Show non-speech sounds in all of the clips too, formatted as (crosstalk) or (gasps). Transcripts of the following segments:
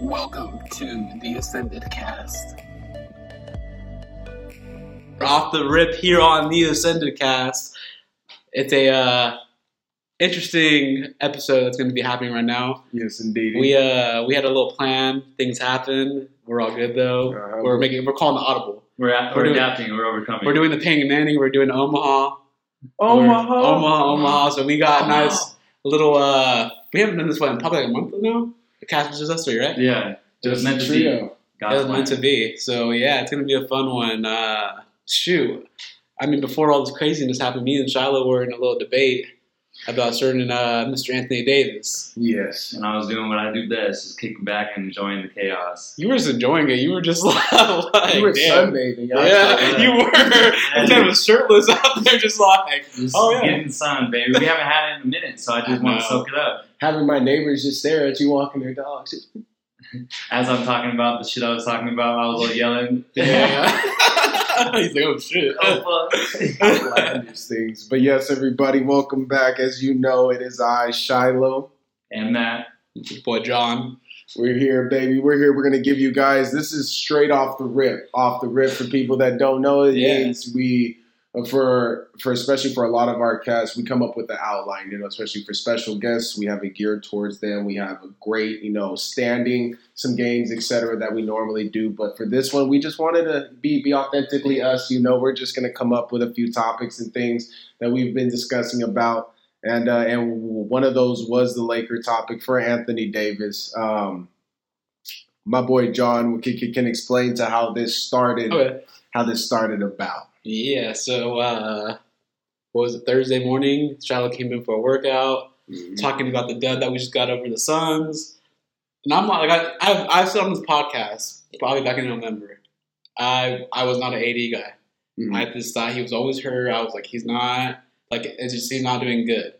Welcome to the Ascended Cast. off the rip here on the Ascended Cast. It's a uh, interesting episode that's going to be happening right now. Yes, indeed. We uh we had a little plan. Things happened. We're all good though. Uh-huh. We're making we're calling the audible. We're, at, We're we're, doing- adapting. We're overcoming. We're doing the Peyton Manning. We're doing Omaha. Omaha. We're- Omaha, Omaha. So we got a Omaha. nice little. uh We haven't done this one in probably like a month now. The cast was just us three, right? Yeah, it was meant to be. It was meant to be. So yeah, it's gonna be a fun one. Uh, shoot, I mean, before all this craziness happened, me and Shiloh were in a little debate about certain uh, Mr. Anthony Davis. Yes. And I was doing what I do best, just kicking back and enjoying the chaos. You were just enjoying it. You were just like, (laughs) like you were damn. sunbathing. I Yeah, you were. (laughs) This man was shirtless out there, just like, Just Oh, yeah. getting sun, baby. We haven't had it in a minute, so I just I want to soak it up. Having my neighbors just stare at you walking their dogs. (laughs) As I'm talking about the shit I was talking about, I was all yelling. yeah. (laughs) He's like, oh shit. oh, fuck. (laughs) Outlandish things. But yes, everybody, welcome back. As you know, it is I, Shiloh. and Matt. Boy, John. We're here, baby. We're here. We're gonna give you guys. This is straight off the rip. Off the rip for people that don't know. It Yeah. means we for for especially for a lot of our casts, we come up with the outline. You know, especially for special guests, we have it geared towards them. We have a great, you know, standing, some games, etc. that we normally do. But for this one, we just wanted to be be authentically us. You know, we're just gonna come up with a few topics and things that we've been discussing about. And uh, and one of those was the Laker topic for Anthony Davis. Um, my boy John can, can- can explain to how this started. Okay. How this started about. Yeah, so uh, what was it, Thursday morning? Shiloh came in for a workout. talking about the dub that we just got over the Suns. And I'm not like I, I've I've said on this podcast probably back in November. I I was not an AD guy. Mhm. I just thought he was always hurt. I was like he's not like it's just he's not doing good.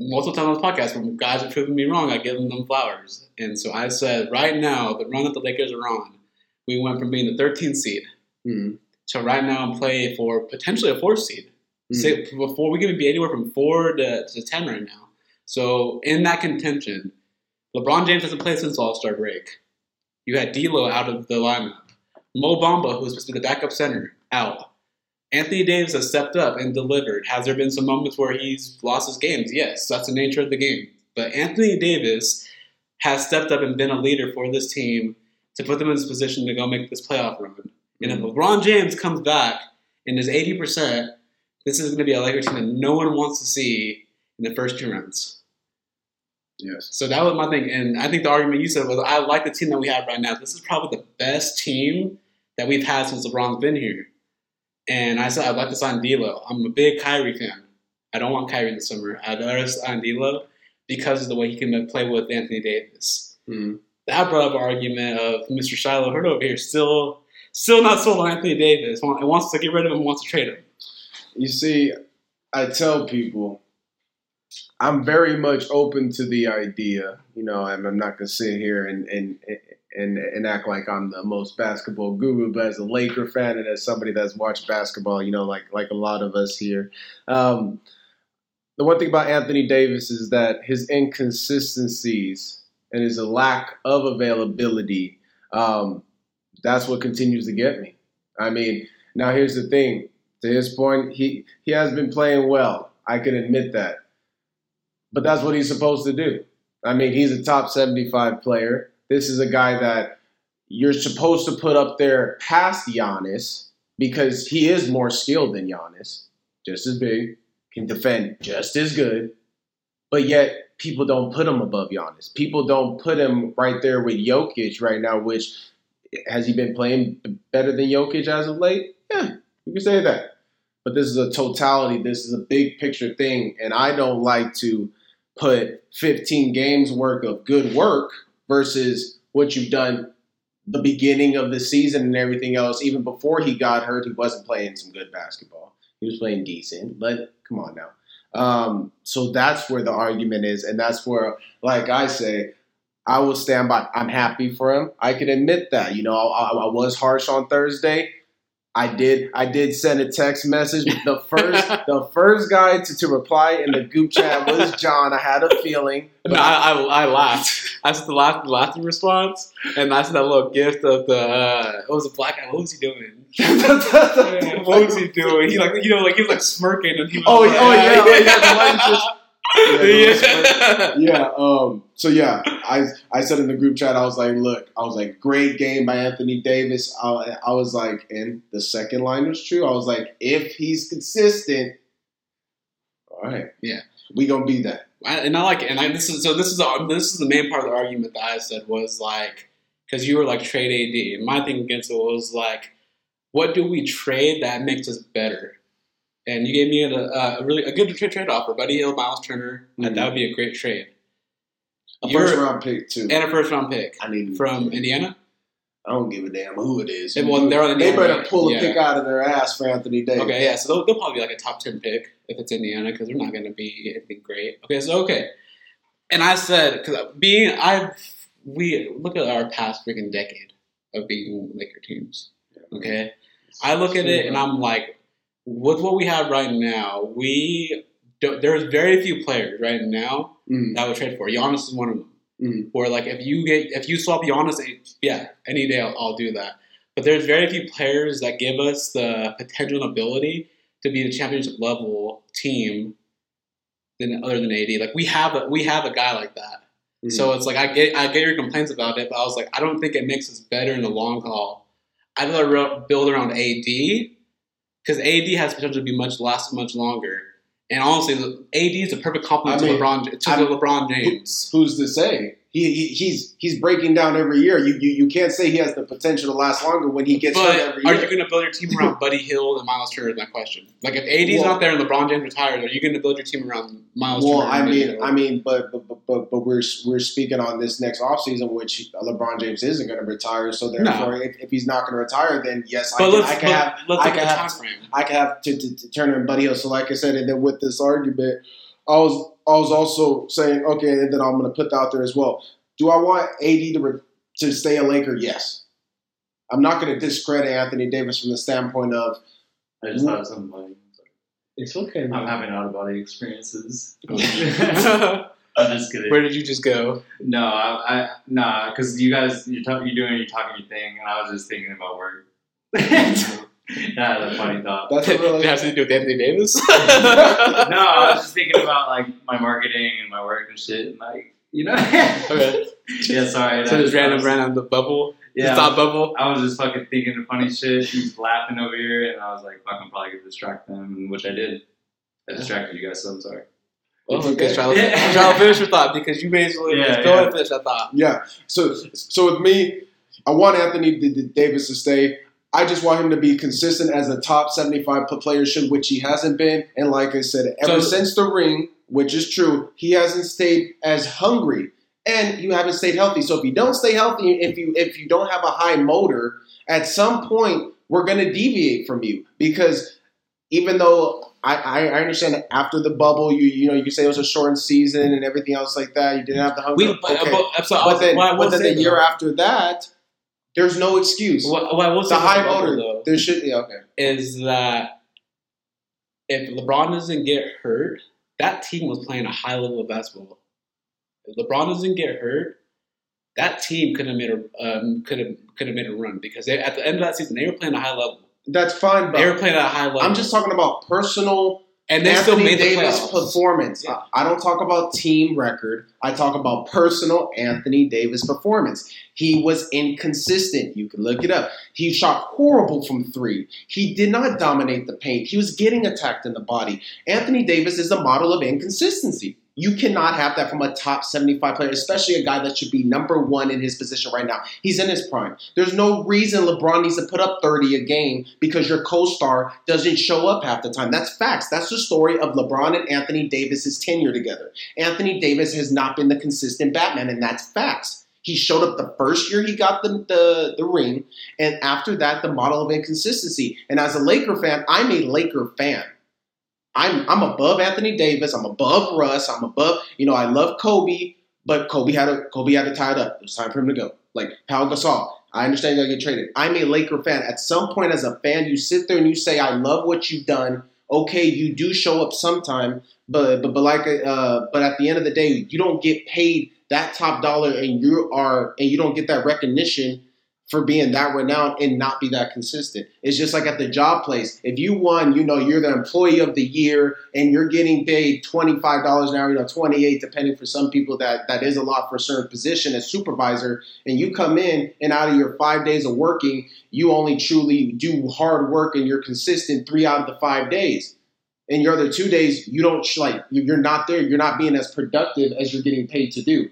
Multiple times on this podcast, when guys are proving me wrong, I give them them flowers. And so I said, right now, the run that the Lakers are on, we went from being the 13th seed Mhm. To right now I'm playing for potentially a fourth seed. Mhm. Say, before we could be anywhere from four to, to ten right now. So in that contention, LeBron James hasn't played since All Star break. You had D'Lo out of the lineup. Mo Bamba, who's supposed to be the backup center, out. Anthony Davis has stepped up and delivered. Has there been some moments where he's lost his games? Yes, that's the nature of the game. But Anthony Davis has stepped up and been a leader for this team to put them in this position to go make this playoff run. And if LeBron James comes back and is 80%, this is going to be a Lakers team that no one wants to see in the first two rounds. Yes. So that was my thing. And I think the argument you said was I like the team that we have right now. This is probably the best team that we've had since LeBron's been here. And I said I'd like to sign D'Lo. I'm a big Kyrie fan. I don't want Kyrie in the summer. I'd rather sign D'Lo because of the way he can play with Anthony Davis. Mhm. That brought up an argument of Mr. Shiloh Hurt over here still still not sold on Anthony Davis. Wa- Wants to get rid of him, wants to trade him. You see, I tell people I'm very much open to the idea. You know, I'm, I'm not gonna sit here and and and and act like I'm the most basketball guru, but as a Laker fan and as somebody that's watched basketball, you know, like like a lot of us here, um, the one thing about Anthony Davis is that his inconsistencies and his lack of availability, um, that's what continues to get me. I mean, now here's the thing. To his point, he he has been playing well. I can admit that. But that's what he's supposed to do. I mean, he's a top 75 player. This is a guy that you're supposed to put up there past Giannis because he is more skilled than Giannis, just as big, can defend just as good. But yet, people don't put him above Giannis. People don't put him right there with Jokic right now, which has he been playing better than Jokic as of late? Yeah, you can say that. But this is a totality. This is a big picture thing. And I don't like to put 15 games worth of good work versus what you've done the beginning of the season and everything else. Even before he got hurt, he wasn't playing some good basketball. He was playing decent, but come on now. Um, so that's where the argument is. And that's where, like I say, I will stand by. I'm happy for him. I can admit that. You know, I, I, was harsh on Thursday. I did. I did send a text message. The first, (laughs) the first guy to, to reply in the group chat was (laughs) John. I had a feeling. No, I, I, I laughed. I said the last laughing response, and said that little gift of the uh, it was a black guy. What was he doing? (laughs) what was he doing? He like you know like he was like smirking and he was Oh, like, oh yeah, oh, yeah. The one just, yeah. yeah. Um. So yeah, I I said in the group chat, I was like, look, I was like, great game by Anthony Davis. I, I was like, and the second line was true. I was like, if he's consistent, all right, Yeah. we gonna be that. I, and I like. And I, this is so. This is the, this is the main part of the argument that I said was like because you were like trade AD. And my thing against it was like, what do we trade that makes us better? And you gave me a, a really a good trade, offer, Buddy Hield, Miles Turner. and Mhm. that would be a great trade. A You're- first round pick too. and a first round pick I need from Indiana. I don't give a damn who it is. Yeah, well, they're on they Indiana, better right? pull a Yeah. pick out of their ass for Anthony Davis. Okay, yeah, so they'll, they'll probably be like a top 10 pick if it's Indiana because they're not going to be anything great. Okay, so okay. And I said, because being, I've we look at our past freaking decade of beating Laker teams. Okay, I look at it and I'm like, with what we have right now, we don't, there's very few players right now Mm, that would trade for. Giannis is one of them. mm. Where like if you get if you swap Giannis, yeah, any day I'll, I'll do that. But there's very few players that give us the potential and ability to be the championship level team than other than AD. Like we have a we have a guy like that. Mhm. So it's like I get I get your complaints about it, but I was like I don't think it makes us better in the long haul. I'd rather build around AD because AD has potential to be much last much longer. And honestly, AD is a perfect complement I mean, to LeBron to LeBron James. who's to say? He, he he's he's breaking down every year. You, you you can't say he has the potential to last longer when he gets hurt But every are year. you going to build your team around Buddy Hield and Miles Turner? Is my question. Like, if AD's Well- not there and LeBron James retires, are you going to build your team around Miles well, Turner? I mean, Hield? I mean, but but but but, but we're we're speaking on this next offseason, which LeBron James isn't going to retire. So therefore, if, if he's not going to retire, then yes, I but can, let's I can have let's I can have- I can have to, to, to Turner and Buddy Hield. So like I said, and then with this argument, I was I was also saying okay, and then I'm going to put that out there as well. Do I want AD to re- to stay a Laker? Yes. I'm not going to discredit Anthony Davis from the standpoint of I just thought of something funny. it's okay. I'm having out of body experiences. Where (laughs) I'm just kidding. Where did you just go? No, I, I nah, because you guys you're, talk, you're doing you're talking your thing, and I was just thinking about work. (laughs) (laughs) That's a funny thought. That's a really it have to do with Anthony Davis? (laughs) no, I was just thinking about like my marketing and my work and shit, and like you know. Okay. (laughs) Yeah, sorry. So I just random, I was- random the bubble, Yeah, the thought bubble. I was just fucking thinking of funny shit. He's laughing over here, and I was like, "Fuck, I'm probably gonna distract them," which I did. I distracted you guys, so I'm sorry. Oh, It's okay, okay. Charlie. Yeah. Charlie, finish your thought because you basically Yeah, just go yeah. and finish that thought. Yeah. So so with me, I want Anthony D- D- Davis to stay. I just want him to be consistent as a top 75 player should, which he hasn't been. And like I said, ever So- since the ring, which is true, he hasn't stayed as hungry. And you haven't stayed healthy. So if you don't stay healthy, if you if you don't have a high motor, at some point we're gonna deviate from you. Because even though I, I understand after the bubble, you you know, you can say it was a shortened season and everything else like that. You didn't have the hunger. We, but, Okay. but, so But then, what I will but then the year after that, there's no excuse. what, what I will the high motor, though, there should be okay. is that if LeBron doesn't get hurt, that team was playing a high level of basketball. If LeBron doesn't get hurt, that team could have made a um, could have could have made a run because they, at the end of that season they were playing a high level. That's fine, They were playing at a high level. I'm just talking about personal and they Anthony still made the Davis playoffs. performance. Yeah. I don't talk about team record. I talk about personal Anthony Davis performance. He was inconsistent. You can look it up. He shot horrible from three. He did not dominate the paint. He was getting attacked in the body. Anthony Davis is the model of inconsistency. You cannot have that from a top 75 player, especially a guy that should be number one in his position right now. He's in his prime. There's no reason LeBron needs to put up 30 a game because your co star doesn't show up half the time. That's facts. That's the story of LeBron and Anthony Davis's tenure together. Anthony Davis has not been the consistent Batman, and that's facts. He showed up the first year he got the, the, the ring, and after that, the model of inconsistency. And as a Laker fan, I'm a Laker fan. I'm I'm above Anthony Davis. I'm above Russ. I'm above, you know, I love Kobe, But Kobe had a Kobe had to tie it up. It was time for him to go. Like Pau Gasol, I understand you gotta get traded. I'm a Laker fan. At some point, as a fan, you sit there and you say, "I love what you've done." Okay, you do show up sometime, but but but like uh, but at the end of the day, you don't get paid that top dollar, and you are and you don't get that recognition for being that renowned and not be that consistent. It's just like at the job place. If you won, you know, you're the employee of the year and you're getting paid $25 an hour, you know, 28 depending for some people that that is a lot for a certain position as supervisor and you come in and out of your 5 days of working, you only truly do hard work and you're consistent 3 out of the 5 days. And your other 2 days you don't like you're not there, you're not being as productive as you're getting paid to do.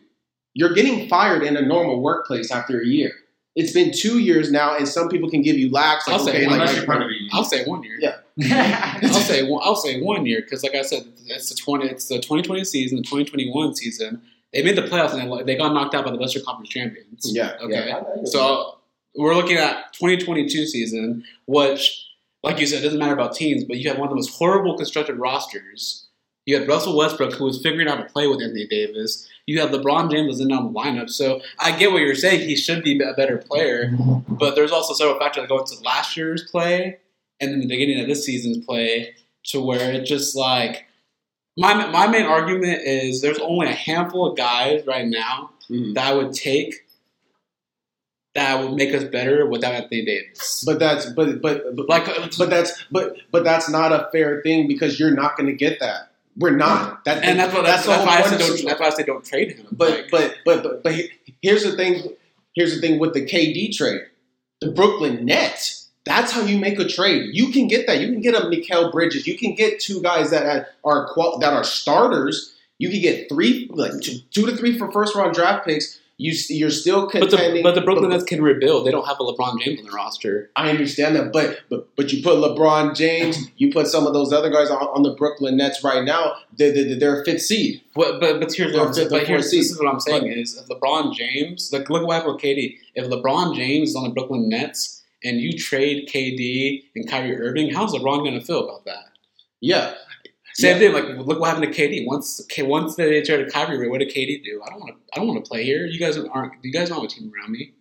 You're getting fired in a normal workplace after a year. It's been two years now, and some people can give you lax. Like, I'll say okay, one like, Unless like, part of a. I'll say one year. Yeah. (laughs) I'll say one, I'll say one year because, like I said, it's the twenty it's the 2020 season, the 2021 season. They made the playoffs and they, they got knocked out by the Western Conference champions. yeah. Okay. yeah. So we're looking at 2022 season, which, like you said, doesn't matter about teams, but you have one of the most horrible constructed rosters. You had Russell Westbrook, who was figuring out how to play with Anthony Davis. You have LeBron James was in on the lineup. So I get what you're saying. He should be a better player, but there's also several factors that go into last year's play and then the beginning of this season's play to where it just like my my main argument is there's only a handful of guys right now Mhm. that I would take that would make us better without Anthony Davis. But that's but but but, like, but that's but but that's not a fair thing because you're not going to get that. We're not. That, and that's what that's, that's whole why I don't that's why I say don't trade him. But Like, but but but but here's the thing. Here's the thing with the KD trade. The Brooklyn Nets. That's how you make a trade. You can get that. You can get a Mikal Bridges. You can get two guys that are that are starters. You can get three, like two, two to three for first round draft picks. You you're still but the contending. but the Brooklyn Nets can rebuild. They don't have a LeBron James on the roster. I understand that, but but but you put LeBron James, you put some of those other guys on, on the Brooklyn Nets right now. They're, they're, they're a fifth seed. But but, but here's what I'm, fifth but here's this is what I'm saying is if LeBron James like look what happened with KD. If LeBron James is on the Brooklyn Nets and you trade KD and Kyrie Irving, how's LeBron going to feel about that? Yeah, Same Yeah. thing. Like look what happened to KD. Once once they traded Kyrie, what did KD do? I don't want to. I don't want to play here. You guys aren't. You guys don't a team around me.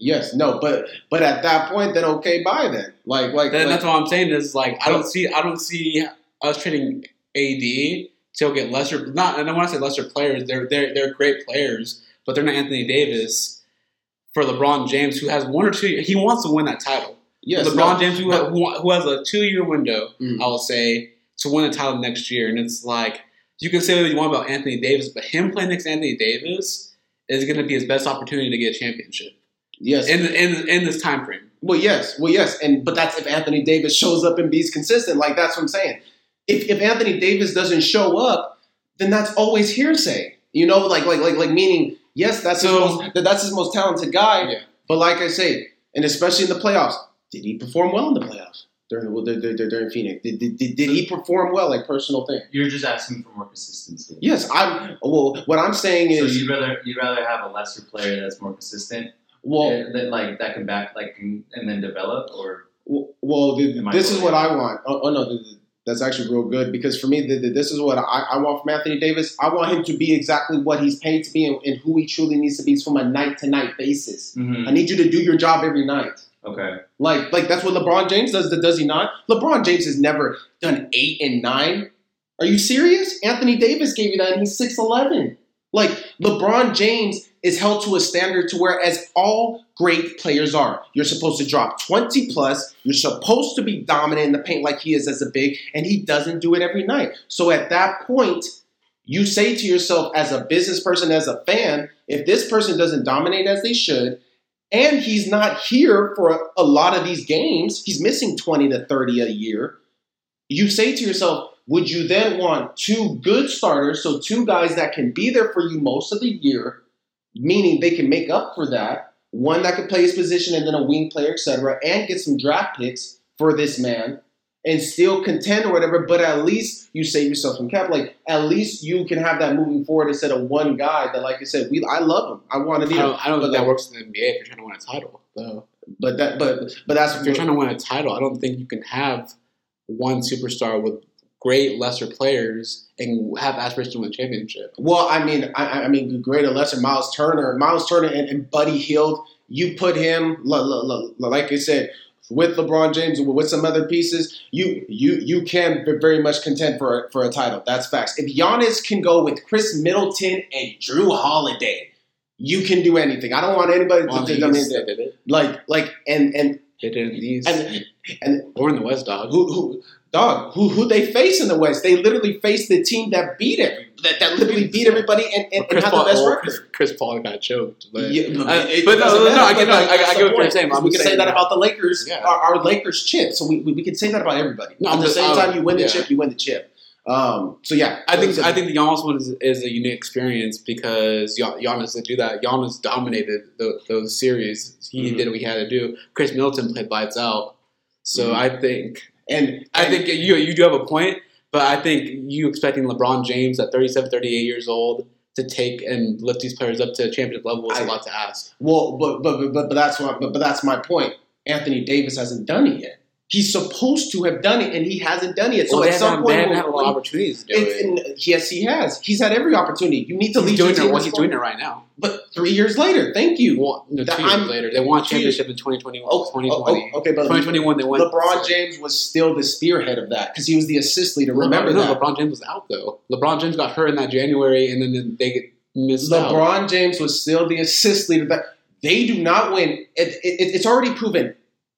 Yes, no, but but at that point, then okay, bye then. Like like, Then like that's what I'm saying is like I don't see. I don't see us trading AD to get lesser. Not. And I want to say lesser players. They're they're they're great players, but they're not Anthony Davis for LeBron James, who has one or two. He wants to win that title. yes, LeBron no, James, who, who who has a two year window, Mm. I will say, to win a title next year. And it's like, you can say what you want about Anthony Davis, but him playing next to Anthony Davis is going to be his best opportunity to get a championship yes, in, in, in this time frame. well, yes, well, yes, and but that's if Anthony Davis shows up and be's consistent. Like that's what I'm saying. If if Anthony Davis doesn't show up, then that's always hearsay. You know, like like like like meaning yes, that's So- his most, that that's his most talented guy. Yeah. But like I say, and especially in the playoffs, did he perform well in the playoffs during well, during, Phoenix? Did, did, did, did he perform well? Like personal thing. You're just asking for more consistency. Yes, I'm. Well, what I'm saying is, So you'd rather you'd rather have a lesser player that's more consistent, well, that like that can back like and then develop, or Well, well th- Am I this is what? I want. Oh, oh no, th- th- that's actually real good because for me, th- th- this is what I, I want from Anthony Davis. I want him to be exactly what he's paid to be and, and who he truly needs to be from a night to night basis. Mm-hmm. I need you to do your job every night. Okay, Like, like that's what LeBron James does. Does he not? LeBron James has never done eight and nine. Are you serious? Anthony Davis gave you that, and he's six eleven. Like LeBron James is held to a standard to where, as all great players are, you're supposed to drop twenty plus. You're supposed to be dominant in the paint like he is as a big, and he doesn't do it every night. So at that point, you say to yourself, as a business person, as a fan, if this person doesn't dominate as they should, and he's not here for a, a lot of these games, he's missing 20 to 30 a year. You say to yourself, would you then want two good starters, so two guys that can be there for you most of the year, meaning they can make up for that, one that can play his position and then a wing player, etc., and get some draft picks for this man and still contend or whatever, but at least you save yourself some cap. Like at least you can have that moving forward instead of one guy that, like I said, we I love him. I want to I be him. don't, I don't think that like- works in the NBA if you're trying to win a title, though. But that, but but that's If you're trying to win a title, I don't think you can have one superstar with great lesser players and have aspirations to win a championship. Well, I mean, I, I mean, great or lesser, Miles Turner, Miles Turner, and, and Buddy Hield. You put him, like I said, with LeBron James, with some other pieces, you you you can very much contend for a, for a title. That's facts. If Giannis can go with Khris Middleton and Jrue Holiday, you can do anything. I don't want anybody to the think I mean, East, they did it. like like and and They did in the East. and and or in the West, dog. who who dog who who they face in the West? They literally faced the team that beat every that, that literally beat everybody and, and, Well, and had Paul, the best well, record. Chris, Chris Paul got choked. But, Yeah, Uh, it but no, no, no, I get, no, but I, I get what you're saying. I'm we can say that about the Lakers, Yeah. our, our Lakers chip. So we, we, we can say that about everybody. No, At the same um, time, you win the yeah. chip, you win the chip. Um, so yeah, I think I think the Giannis one is, is a unique experience because Gian- Giannis did do that. Giannis dominated the, those series. He Mhm. did what he had to do. Khris Middleton played lights out. So Mhm. I think and I think you you do have a point, but I think you expecting LeBron James at 37, 38 years old to take and lift these players up to championship level is a lot to ask. well, but but but, but that's what but, but that's my point. Anthony Davis hasn't done it yet. He's supposed to have done it, and he hasn't done it yet. So well, at some point, they haven't when- had a lot of opportunities to do it. in, yes, he has. He's had every opportunity. You need to He's lead doing your it. team. Well, to he's doing it right now. But three years later, thank you. Well, no, two years I'm- later, they won championship in 2021. Oh, 2020. oh, oh, oh okay, but 2021, they won. LeBron James was still the spearhead of that because he was the assist leader. Remember no, that. LeBron James was out though. LeBron James got hurt in that January, and then they get missed out. LeBron James was still the assist leader. That they do not win. It, it, it's already proven.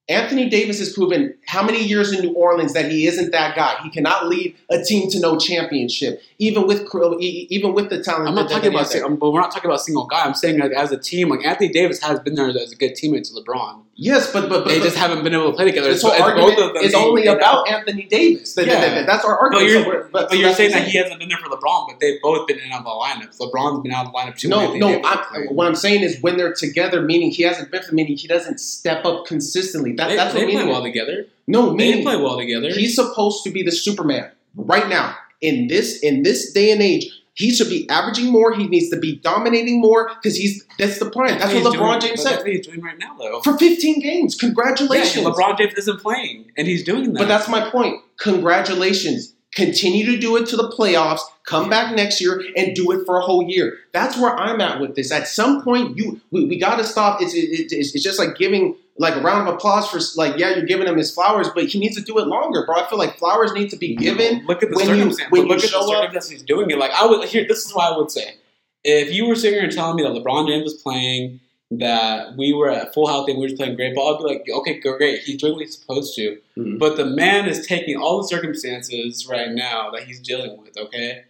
Anthony Davis has proven how many years in New Orleans that he isn't that guy. He cannot lead a team to no championship, even with even with the talent. I'm not talking about, sing- but we're not talking about a single guy. I'm saying like as a team, like Anthony Davis has been there as a good teammate to LeBron. Yes, but but, but They but just haven't been able to play together. this So whole it's argument both of them is only about Anthony Davis. Yeah. that- that's our But argument. you're, So but so you're saying that he hasn't been there for LeBron, but they've both been in on the lineups. LeBron's been out of the lineup too. No, no. I'm, what I'm saying is when they're together, meaning he hasn't been for, meaning he doesn't step up consistently. That, they, that's they what play well together. No, They play well together. he's supposed to be the Superman right now in this in this day and age. He should be averaging more. He needs to be dominating more because he's that's the plan. That's what LeBron doing, James said That's what he's doing right now, though. for 15 games. Congratulations. Yeah, LeBron James isn't playing, and he's doing that. But that's my point. Congratulations. Continue to do it to the playoffs. Come back next year and do it for a whole year. That's where I'm at with this. At some point, you we, we got to stop. It's, it, it's it's just like giving like a round of applause for like yeah, you're giving him his flowers, but he needs to do it longer, bro. I feel like flowers need to be given. Look at the when you- when look you at the circumstances he's doing it. Like I would here. This is what I would say. If you were sitting here and telling me that LeBron James was playing, that we were at full health and we were playing great ball, I'd be like, okay, great. He's doing what he's supposed to. Mhm. But the man is taking all the circumstances right now that he's dealing with. Okay,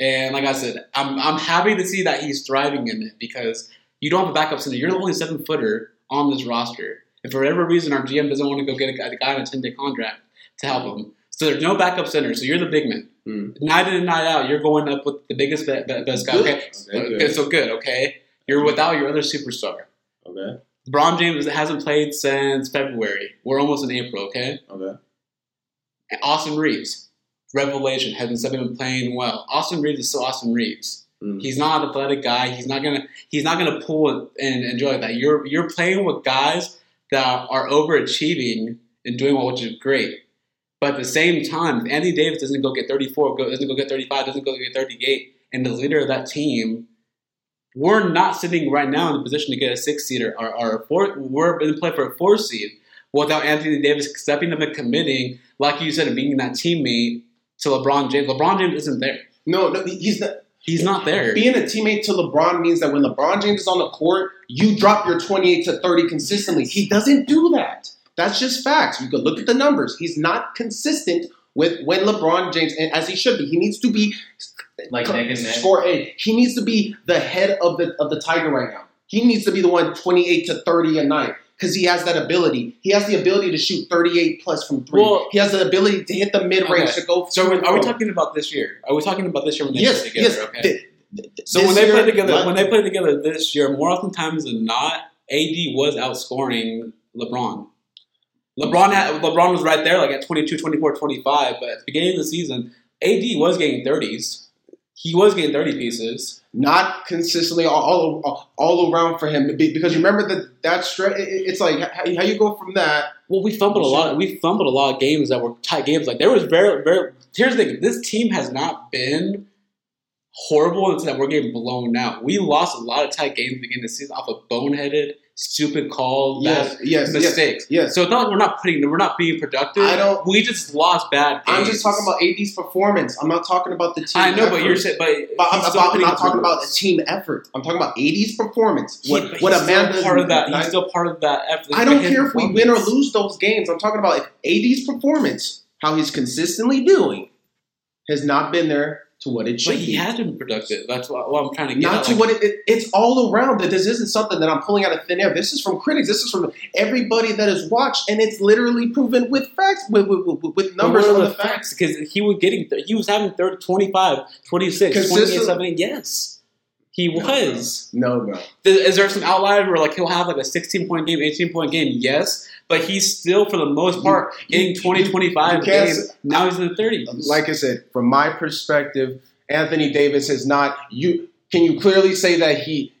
and like I said, I'm I'm happy to see that he's thriving in it because you don't have a backup center. You're the only seven footer on this roster. And for whatever reason, our GM doesn't want to go get a, guy- a guy on a 10 day contract to help him. So there's no backup center. So you're the big man. Mm. Night in and night out, you're going up with the biggest, be- be- best guy. Okay, Okay, good. so good. Okay, you're without your other superstar. Okay. LeBron James hasn't played since February. We're almost in April. Okay, Okay. and Austin Reaves, revelation, hasn't been playing well. Austin Reaves is still Austin Reaves. Mm. He's not an athletic guy. He's not gonna. He's not gonna pull and enjoy that. You're you're playing with guys that are overachieving and doing well, which is great. But at the same time, if Anthony Davis doesn't go get 34, go, doesn't go get 35, doesn't go get 38, and the leader of that team, we're not sitting right now in the position to get a six seater or, or a four. We're in play for a four seed without Anthony Davis stepping up and committing, like you said, and being that teammate to LeBron James. LeBron James isn't there. No, no, he's not. He's not there. Being a teammate to LeBron means that when LeBron James is on the court, you drop your 28 to 30 consistently. He doesn't do that. That's just facts. You can look at the numbers. He's not consistent with when LeBron James, and as he should be, he needs to be Like neck and neck. score eight. He needs to be the head of the of the Tiger right now. He needs to be the one 28 to 30 a night because he has that ability. He has the ability to shoot 38 plus from three. Well- he has the ability to hit the mid range Okay. to go. So are we talking about this year? Are we talking about this year when they Yes, play together? yes. Okay. Th- th- So when they year, play together, let- when they play together this year, more often times than not, AD was outscoring LeBron. LeBron had, LeBron was right there, like at 22, 24, 25. But at the beginning of the season, AD was getting 30s. He was getting 30 pieces. not consistently all, all, all around for him Be- because remember that that stretch. It's like how, how you go from that. Well, we fumbled a lot. We fumbled a lot of games that were tight games. Like there was very, very here's the thing: this team has not been horrible in the sense that we're getting blown out. We lost a lot of tight games at the beginning of the season off of boneheaded, stupid call, Yes, yes, yes, mistakes. yes. So it's not we're not putting, we're not being productive. I don't- We just lost bad games. I'm just talking about AD's performance. I'm not talking about the team. I know, but effort. you're saying, but, But I'm, about, I'm not talking about a team effort. I'm talking about AD's performance. He- What, but what a man part of that. nine- He's still part of that effort. I don't care if we win or lose those games. I'm talking about if AD's performance, how he's consistently doing, has not been there to what it should But he be. has been productive. That's what, what I'm trying to get Not at. to Like, what it, it- it's all around. That this isn't something that I'm pulling out of thin air. This is from critics. This is from everybody that has watched, and it's literally proven with facts, with, with, with, with numbers on the facts. because he was getting he was having 30, 25, 26, 28, Consistent- 7, yes. He was. No, no. Th- Is there some outlier where like he'll have like a 16 point game, 18 point game? Yes. But he's still for the most part getting 20, 25 you can't games. Now he's in the 30s. Like I said, from my perspective, Anthony Davis has not. You can you clearly say that he,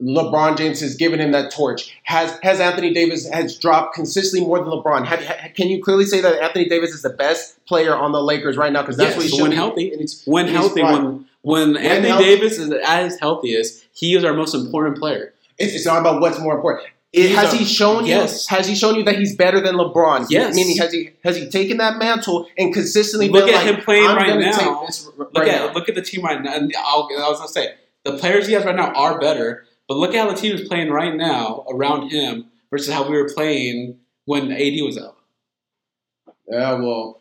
LeBron James has given him that torch. Has has Anthony Davis has dropped consistently more than LeBron? Have, ha- can you clearly say that Anthony Davis is the best player on the Lakers right now? Because that's Yes, what he should when healthy. When healthy, right. when when Anthony healthy- Davis is at his healthiest, he is our most important player. It's, it's not about what's more important. It, He's has a- he shown yes. you? Has he shown you that he's better than LeBron? Yes. Meaning, has he has he taken that mantle and consistently Look been at like, him playing I'm right now. take this Look right at now. look at the team right now. And I'll, I was gonna say the players he has right now are better, but look at how the team is playing right now around him versus how we were playing when AD was out. Yeah, well,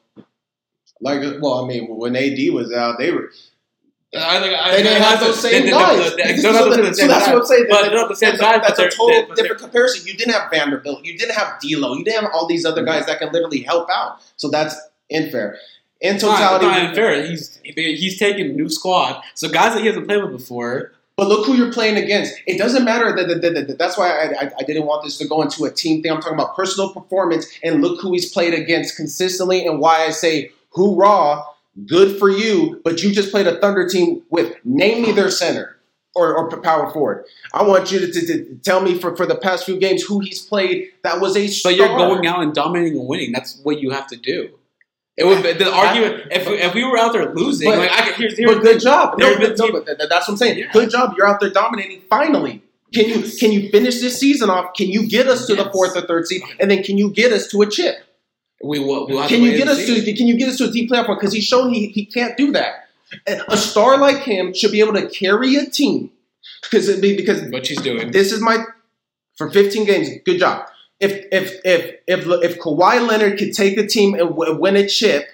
like, well, I mean, when AD was out, they were I think I, they didn't have those same guys. so, they're not the that- so same that's what I'm saying. But not the same that's, guys, a, that's a total they're- but they're- different comparison. You didn't have Vanderbilt. You didn't have D'Lo. You didn't have all these other guys that can literally help out. So that's unfair. In It's not, totality, not unfair. He's he's taking a new squad, so guys that he hasn't played with before. But look who you're playing against. It doesn't matter that, that, that- that- that's why I, I, I didn't want this to go into a team thing. I'm talking about personal performance and look who he's played against consistently and why I say hoorah, good for you. But you just played a Thunder team with name me their center or, or power forward. I want you to, to, to tell me for, for the past few games who he's played that was a star. But you're going out and dominating and winning. That's what you have to do. It would be, the argument if we, if we were out there losing, But- like I could, here's here's But good job. No, but, no, but that's what I'm saying. Yeah. Good job. You're out there dominating. Finally, can you can you finish this season off? Can you get us to the fourth or third seed, and then can you get us to a chip? We will. We'll have Can you get us to? Can you get us to a deep playoff one? Because he's shown he he can't do that. A star like him should be able to carry a team. Because it be because what she's doing? this is my for 15 games. Good job. If if if if if Kawhi Leonard could take a team and w- win a chip,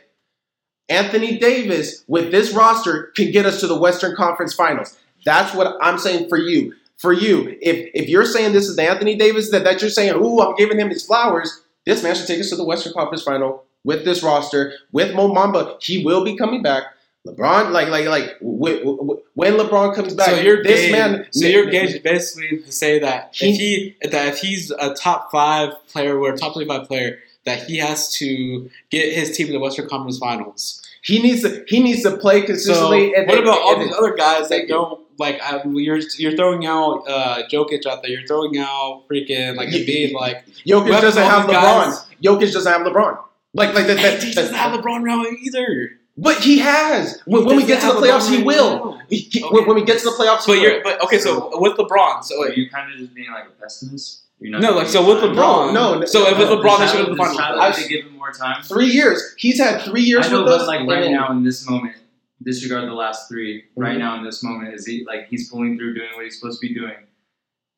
Anthony Davis with this roster could get us to the Western Conference Finals. That's what I'm saying for you. For you, if if you're saying this is the Anthony Davis that, that you're saying, ooh, I'm giving him his flowers, this man should take us to the Western Conference Final with this roster, with Mo Bamba. He will be coming back. LeBron, like like like when LeBron comes back, so your this man. so your gauge is basically to say that He- if he that if he's a top five player or a top twenty five player, that he has to get his team to the Western Conference Finals. He needs to he needs to play So consistently. and what about all these other guys that don't like? I, you're you're throwing out uh, Jokic out there. You're throwing out freaking like Ye- Embiid. Like Jokic What doesn't have LeBron. guys? Jokic doesn't have LeBron. Like like that. that, he doesn't have LeBron now either. but he has. When, when we get to the playoffs, LeBron he will. He- he- Okay. when, when we get to the playoffs, he But you're but okay. So with LeBron, so Are you kind of just being like a pessimist? You're not no, like so with? LeBron. No, no, so if with. LeBron, they should have Tyler- the final. I've- to give him more time. three years. He's had three years I know, with but us. like right now in this moment, disregard the last 3 Right Mhm. now in this moment, is he like he's pulling through, doing what he's supposed to be doing?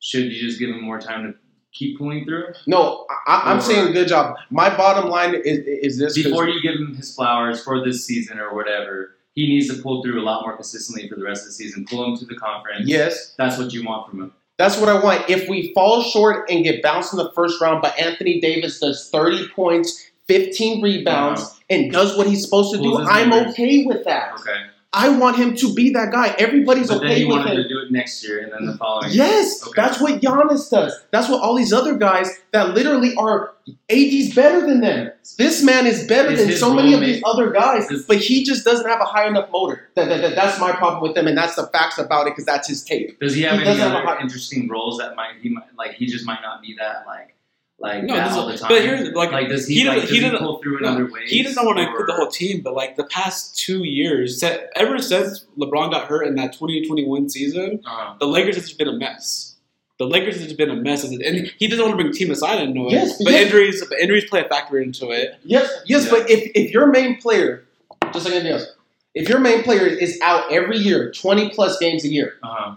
Should you just give him more time to keep pulling through No, I, I'm Or- saying good job. My bottom line is, is this: before you give him his flowers for this season or whatever? He needs to pull through a lot more consistently for the rest of the season. Pull him to the conference. yes, That's what you want from him. That's what I want. If we fall short and get bounced in the first round, but Anthony Davis does 30 points, 15 rebounds, and does what he's supposed to do, Pulls I'm numbers. okay with that. Okay. I want him to be that guy. Everybody's But okay you with want him to do it next year and then the following. Yes, Okay. that's what Giannis does. That's what all these other guys that literally are AD's better than them. This man is better Is than so many of these other guys, but he just doesn't have a high enough motor. That, that- that- that's my problem with him, and that's the facts about it because that's his tape. Does he have He any doesn't have other high- interesting roles that might he might like he just might not be that like like No, that this all the time? but here's like, like does he, he like, doesn't- he he, doesn't- pull through in no, other ways? he doesn't want to or- include the whole team, but like the past two years, ever since LeBron got hurt in that 2021 season, Uh-huh. the Lakers has just been a mess. The Lakers has just been a mess, and he doesn't want to bring team aside into it. Yes, but yes. injuries, but injuries play a factor into it. Yes, yes, Yeah. but if, if your main player, just like anything else, if your main player is out every year, 20 plus games a year, Uh-huh.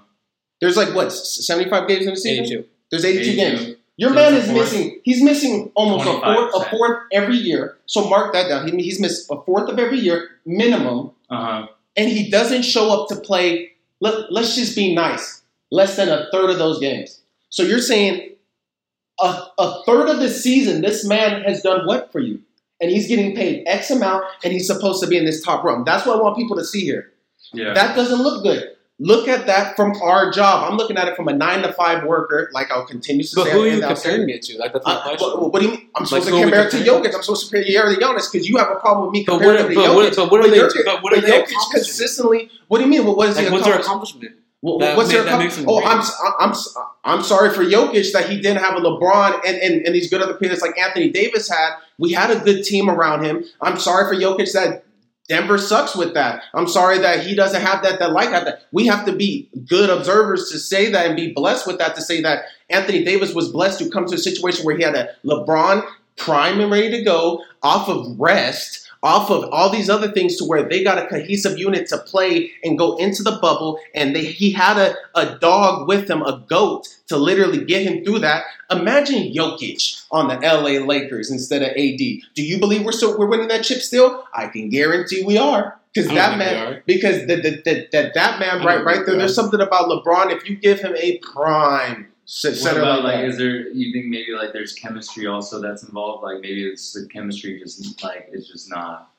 there's like what, 75 games in the season? 82. There's 82, 82. games. Your man is missing. He's missing almost a fourth, a fourth every year. So mark that down. He, he's missed a fourth of every year minimum, Uh-huh. and he doesn't show up to play. Let, let's just be nice. Less than a third of those games. So you're saying a, a third of the season, this man has done what for you? And he's getting paid X amount, and he's supposed to be in this top room. That's what I want people to see here. Yeah. That doesn't look good. Look at that from our job. I'm looking at it from a nine to five worker, like I'll continue to But say. who are you and I'll say- comparing it to? Like that's my Uh, question. what, what do you mean? I'm supposed Like, to are compare it to? Jokic. I'm supposed to compare it to Giannis because you have a problem with me But comparing what, to but, Jokic. what, but what are they? Jokic- But what are but they Jokic consistently. What do you mean? What was Like, he what's their accomplishment? What's made- their that accom- makes him Oh. I'm I'm I'm sorry for Jokic that he didn't have a LeBron and, and, and these good other players like Anthony Davis had. We had a good team around him. I'm sorry for Jokic that Denver sucks with that. I'm sorry that he doesn't have that that like that. We have to be good observers to say that and be blessed with that to say that Anthony Davis was blessed to come to a situation where he had a LeBron prime and ready to go off of rest off of all these other things to where they got a cohesive unit to play and go into the bubble and they he had a, a dog with him a goat to literally get him through that. Imagine Jokic on the LA Lakers instead of AD do you believe we're still we're winning that chip still? I can guarantee we are because that man because the, the, the, that that man right right there there's something about LeBron. If you give him a prime c- What center about like like that. is there you think maybe like there's chemistry also that's involved? Like maybe it's the chemistry just like it's just not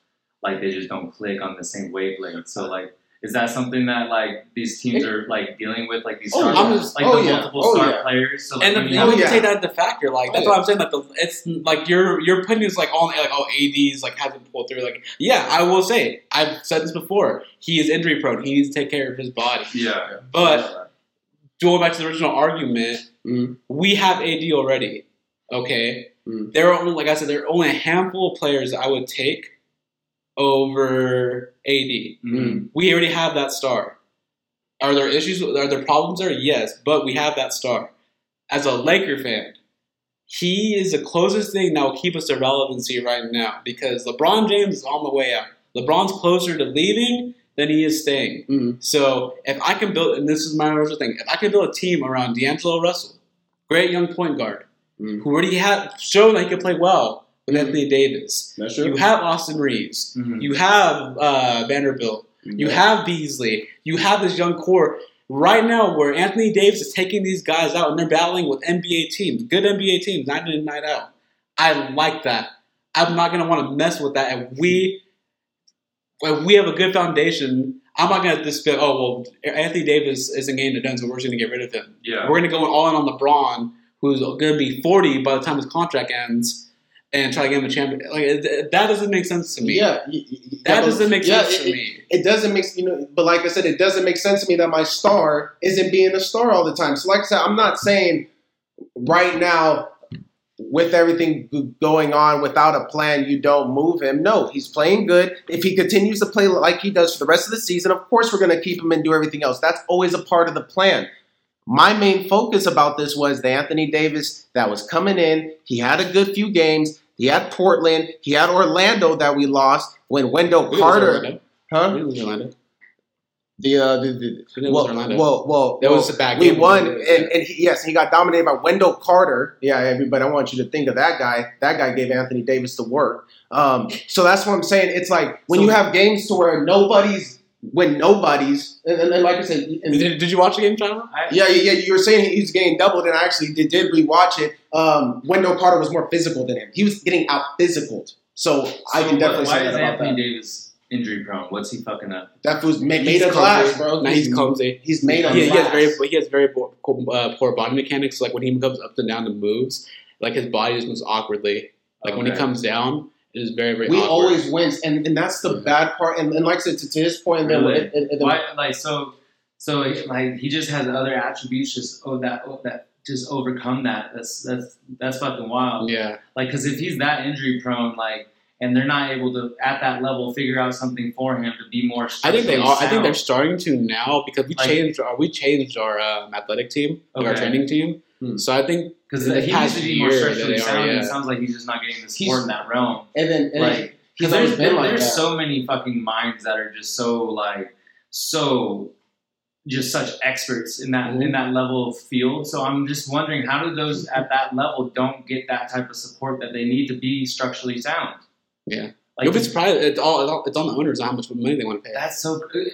like they just don't click on the same wavelength. So like is that something that like these teams are like dealing with like these Oh, star, I'm just- like oh, the yeah. multiple Oh, star yeah. players? So like And when oh, the, you you have, can yeah. take that into factor. Like that's Oh, what I'm saying. Like the, it's like your your opinion is like all like oh AD's like hasn't pulled through. Like yeah, I will say I've said this before. He is injury prone. He needs to take care of his body. yeah, But going back to the original argument, Mhm. we have AD already. Okay, Mm. there are only like I said, there are only a handful of players I would take over AD. Mhm. We already have that star. Are there issues? Are there problems there? Yes, but we have that star. As a Laker fan, he is the closest thing that will keep us to relevancy right now because LeBron James is on the way out. LeBron's closer to leaving than he is staying. Mhm. So if I can build, and this is my original thing, if I can build a team around D'Angelo Russell, great young point guard, Mhm. who already had shown that he could play well with Mhm. Anthony Davis. that's You have Austin Reaves. Mhm. You have uh, Vanderbilt. You have Beasley. You have this young core right now where Anthony Davis is taking these guys out and they're battling with NBA teams, good NBA teams, night in and night out. I like that. I'm not gonna want to mess with that. And we, if we have a good foundation, I'm not gonna just go, oh well, Anthony Davis isn't getting it done, so we're just gonna get rid of him. yeah. We're gonna go all in on LeBron, who's gonna be 40 by the time his contract ends, and try to get him a champion. Like that doesn't make sense to me. Yeah, y- y- That yeah, doesn't make yeah, sense it- to me. it doesn't make you know but like i said it doesn't make sense to me that my star isn't being a star all the time so like i said i'm not saying right now with everything going on without a plan you don't move him no he's playing good if he continues to play like he does for the rest of the season of course we're going to keep him and do everything else that's always a part of the plan my main focus about this was the Anthony Davis that was coming in. He had a good few games. He had Portland. He had Orlando that we lost when Wendell We Carter, huh? We lose Orlando. The uh, the, the well, well, well, That well, was a bad game. we won, Yeah. and, and he, yes, he got dominated by Wendell Carter. Yeah, everybody, I want you to think of that guy. That guy gave Anthony Davis the work. Um, so that's what I'm saying. It's like when So- you have games to where nobody's, when nobody's, and, and, and like I said, and, Did, did you watch the game, Tyler? I, yeah, yeah, yeah. You were saying he's getting doubled, and I actually did, did rewatch it. Um, Wendell Carter was more physical than him. He was getting out physicaled. So, I can definitely why say is that about Anthony that. Davis injury prone? What's he fucking up? That was made, He's made of clumsy. glass, bro. No, he's clumsy. He's made of He, he has very he has very poor, uh, poor body mechanics. Like when he comes up and down and moves, like his body just moves awkwardly. Like when he comes down, it is very very. we awkward. always wins, and, and that's the Yeah. bad part. And, and like I said, to, to his point, then Really? it- it- it- Why, like, so, so, like, he just has other attributes, just oh, that, oh, that just overcome that. That's that's that's fucking wild. Yeah, Like, because if he's that injury prone, like, and they're not able to at that level figure out something for him to be more. I think they structurally are. I think they're starting to now because we Like- changed our we changed our um, athletic team, like our training team. Hmm. So I think because the he needs past to be more year structurally they are, sound. yeah. It sounds like he's just not getting the support He's- in that realm. And then and Like, because always there's, been there- like there's that. so many fucking minds that are just so like so just such experts in that Mhm. in that level of field. So I'm just wondering how do those at that level don't get that type of support that they need to be structurally sound? Yeah. like you'll be surprised. It's all it's all- it's on the owners on how much money they want to pay. that's so. Good.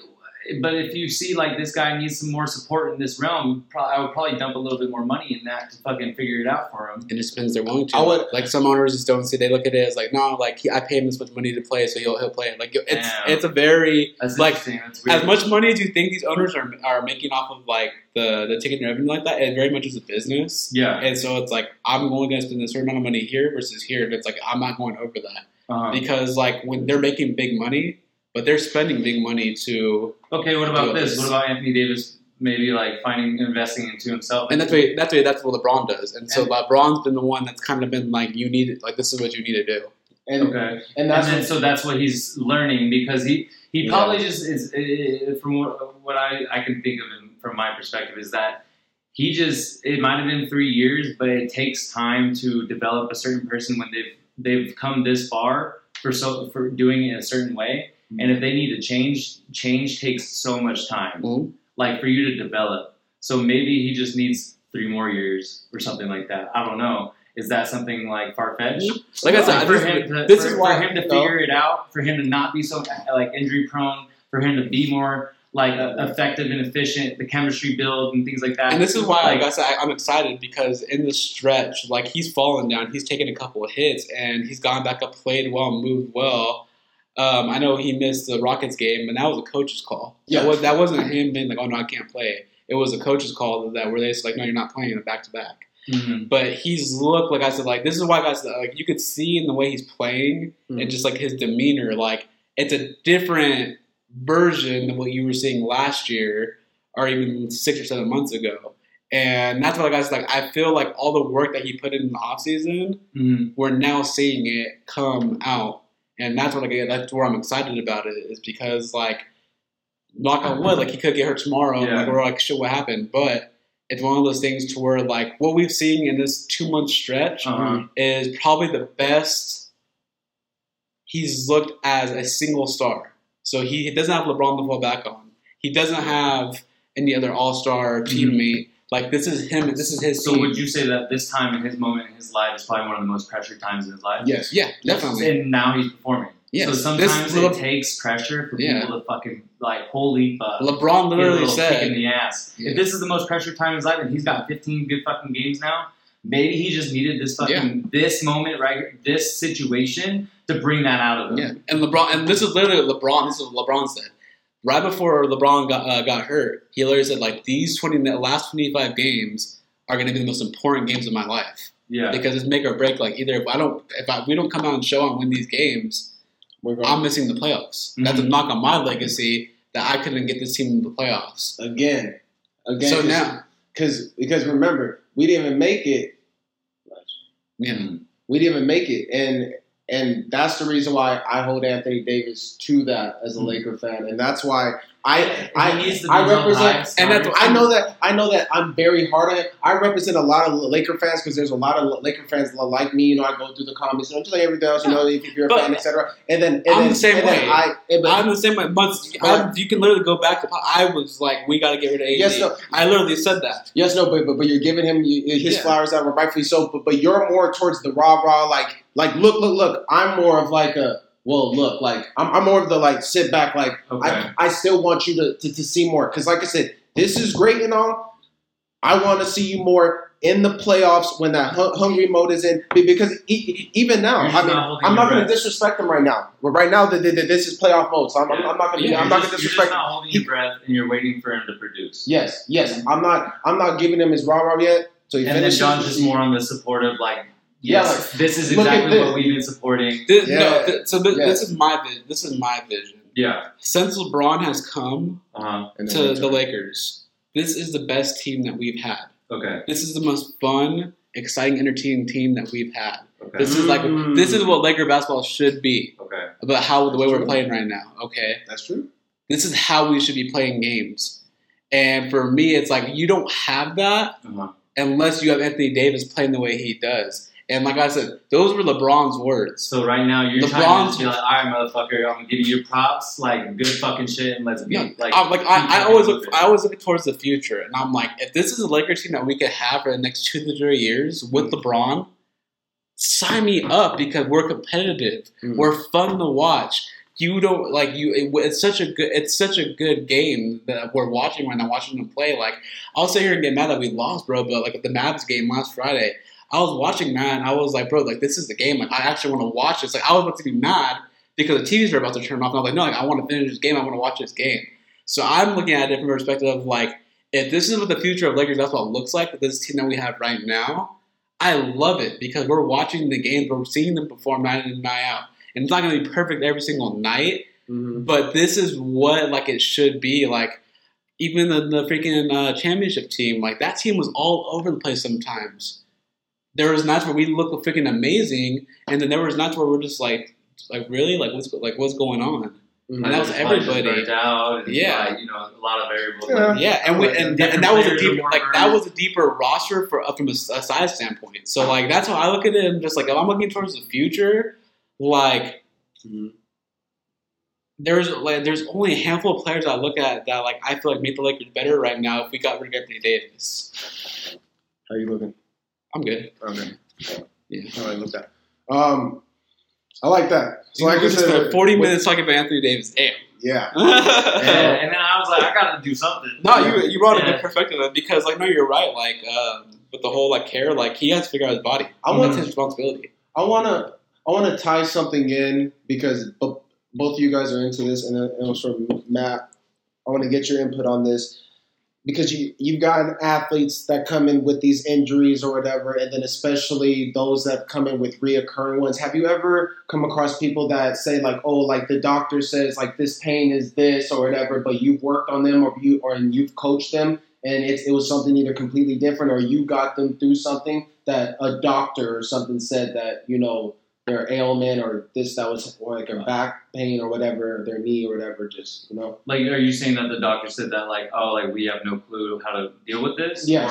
But if you see like this guy needs some more support in this realm, pro- I would probably dump a little bit more money in that to fucking figure it out for him. And it depends they're willing to. I would- like some owners just don't see. They look at it as like, no, like he, I paid him this much money to play, so he'll he'll play. Like it's Damn. it's a very That's Like. That's weird. as much money as you think these owners are are making off of like the the ticket revenue like that. It very much is a business. yeah. And so it's like I'm only going to spend a certain amount of money here versus here, and it's like I'm not going over that Uh-huh. because like when they're making big money, but they're spending big money to, Okay, what about this? this. What about Anthony Davis maybe like finding investing into himself? and that's what that's what that's what LeBron does, and so And- LeBron's been the one that's kind of been like you need it, like this is what you need to do. and okay, and and that's then what, so that's what he's learning because he he Yeah. probably just is uh, from what, what I I can think of him from my perspective is that he just it might have been three years, but it takes time to develop a certain person when they've they've come this far for so for doing it a certain way, and if they need to change, change takes so much time. Mhm. like for you to develop. So maybe he just needs three more years or something like that. I don't know. Is that something like far fetched? Like I said, for this, him to, this for, is why for him to no. figure it out, for him to not be so like injury prone, for him to be more like effective and efficient, the chemistry build and things like that. And this is why, like, like I said, I, I'm excited because in the stretch, like he's fallen down, he's taken a couple of hits, and he's gone back up, played well, moved well. Um, I know he missed the Rockets game, and that was a coach's call. Yeah. That, was, that wasn't him being like, "Oh no, I can't play." It was a coach's call that where they said like, "No, you're not playing in a back to back." But he's looked like I said, like this is why guys like you could see in the way he's playing Mhm. and just like his demeanor, like it's a different version than what you were seeing last year or even six or seven months ago. And that's what I guys like. I feel like all the work that he put in the offseason, Mhm. we're now seeing it come out, and that's what I get. that's where I'm excited about it is because like, knock on wood, like he could get hurt tomorrow, and Yeah. like we're like, shit, what happened? But it's one of those things to where like what we've seen in this two month stretch Uh-huh. is probably the best he's looked as a single star. So he, he doesn't have LeBron to fall back on. He doesn't have any other All Star teammate. Like this is him. This is his Mm-hmm. So team. would you say that this time in his moment in his life is probably one of the most pressured times in his life? yes. yeah, definitely. And now he's performing. Yes. So sometimes it takes pressure for Yeah. people to fucking like holy fuck. LeBron get a literally kick in the ass. Yeah. If this is the most pressured time in his life, and he's got 15 good fucking games now, maybe he just needed this fucking this moment right here, this situation to bring that out of him. "Yeah." And LeBron, and this is literally LeBron. This is what LeBron said right before LeBron got uh, got hurt. He literally said, "Like these twenty, the last twenty five games are going to be the most important games of my life Yeah. because it's make or break. Like either if I don't, if I, we don't come out and show and win these games." We're going I'm missing the playoffs. That's a Mhm. knock on my legacy that I couldn't get this team into the playoffs. again. Again. so now, because because remember, we didn't even make it. yeah, We didn't even make it, and and that's the reason why I hold Anthony Davis to that as a Mhm. Laker fan, and that's why I I I represent and that's- I know that I know that I'm very hard on it. I represent a lot of Laker fans because there's a lot of Laker fans like me. You know, I go through the comments, you know, just like everything else. You know, if, you're a But- fan, etc. And then and I'm then, the same way. I, and but- I'm the same way. Once I'm, you can literally go back to. I was like, we got to get rid of AD. yes, no, I literally said that. yes, no, but but, but you're giving him his Yeah. flowers that were rightfully so. But but you're more towards the rah rah, like like look look look. I'm more of like a well look like I'm, I'm more of the like sit back like Okay. I, I still want you to, to, to see more because, like I said, this is great and all. I want to see you more in the playoffs when that hu- hungry mode is in. Because e- even now, I mean, not I'm not going to disrespect them right now. But right now, the, the, the- this is playoff mode, so I'm, I'm, I'm not going to. Yeah, I'm not going to you're just not holding your breath and you're waiting for him to produce. Yes, yes, I'm not. I'm not giving him his rah rah yet. So he And then. John's just more on the supportive, like, Yeah, yes, this is exactly this. what we've been supporting. This, Yeah. No, th- so th- Yeah. this is my vi- this is my vision. Yeah. Since LeBron has come Uh-huh. To return. the Lakers, this is the best team that we've had. Okay. This is the most fun, exciting, entertaining team that we've had. Okay. This is like Mm. this is what Laker basketball should be okay. about how the way That's we're playing right now. Okay, That's true. this is how we should be playing games. And for me, it's like you don't have that Uh-huh. unless you have Anthony Davis playing the way he does. And like I said, those were LeBron's words. So right now you're trying LeBron's- to be like, all right, motherfucker, I'm gonna give you your props, like good fucking shit, and let's be Yeah, like, I, like I, I always look. I always look towards the future, and I'm like, if this is a Lakers team that we could have for the next two to three years with LeBron, sign me up because we're competitive, Mm. we're fun to watch. You don't like you. It, it's such a good. It's such a good game that we're watching right now. Watching them play, like I'll sit here and get mad that we lost, bro. But like the Mavs game last Friday, I was watching that and I was like, bro, like this is the game. Like I actually want to watch this. Like I was about to be mad because the TVs were about to turn off, and I was like, no, like I want to finish this game. I want to watch this game. So I'm looking at it from a different perspective of like, if this is what the future of Lakers basketball looks like, with this team that we have right now, I love it because we're watching the games, we're seeing them perform night in and night out. And it's not going to be perfect every single night, Mm-hmm. but this is what like it should be. Like even the, the freaking uh, championship team, like that team was all over the place sometimes. There was nights where we looked freaking amazing, and then there was nights where we're just like, like really, like what's like what's going on? Mm-hmm. And that was Just probably just everybody. out, and, Yeah. like, you know, a lot of variables. Yeah. like- Yeah, and we, and, Different and that was a deeper like that was a deeper roster for uh, from a, size standpoint. So like that's how I look at it. And just like if I'm looking towards the future, like Mhm. there's like there's only a handful of players I look at that like I feel like make the Lakers better right now. If we got rid of Anthony Davis, How you looking? I'm good. Okay. Yeah. How I look at. Um, I like that. So like we I just said, 40 with- minutes talking about Anthony Davis. Damn. Yeah. (laughs) and, and then I was like, I gotta do something. No, you you brought a Yeah. good perspective because like no, you're right. Like um, with the whole like care, like he has to figure out his body. I That's want his responsibility. I wanna I wanna tie something in because both of you guys are into this, and then and also Matt. I want to get your input on this because you you've got athletes that come in with these injuries or whatever, and then especially those that come in with reoccurring ones. Have you ever come across people that say like, oh, like the doctor says like this pain is this or whatever, but you've worked on them or you or and you've coached them, and it's, it was something either completely different or you got them through something that a doctor or something said that you know their ailment or this that was or like a back pain or whatever, their knee or whatever, just you know. Like, are you saying that the doctor said that, like, oh, like we have no clue how to deal with this? Yes.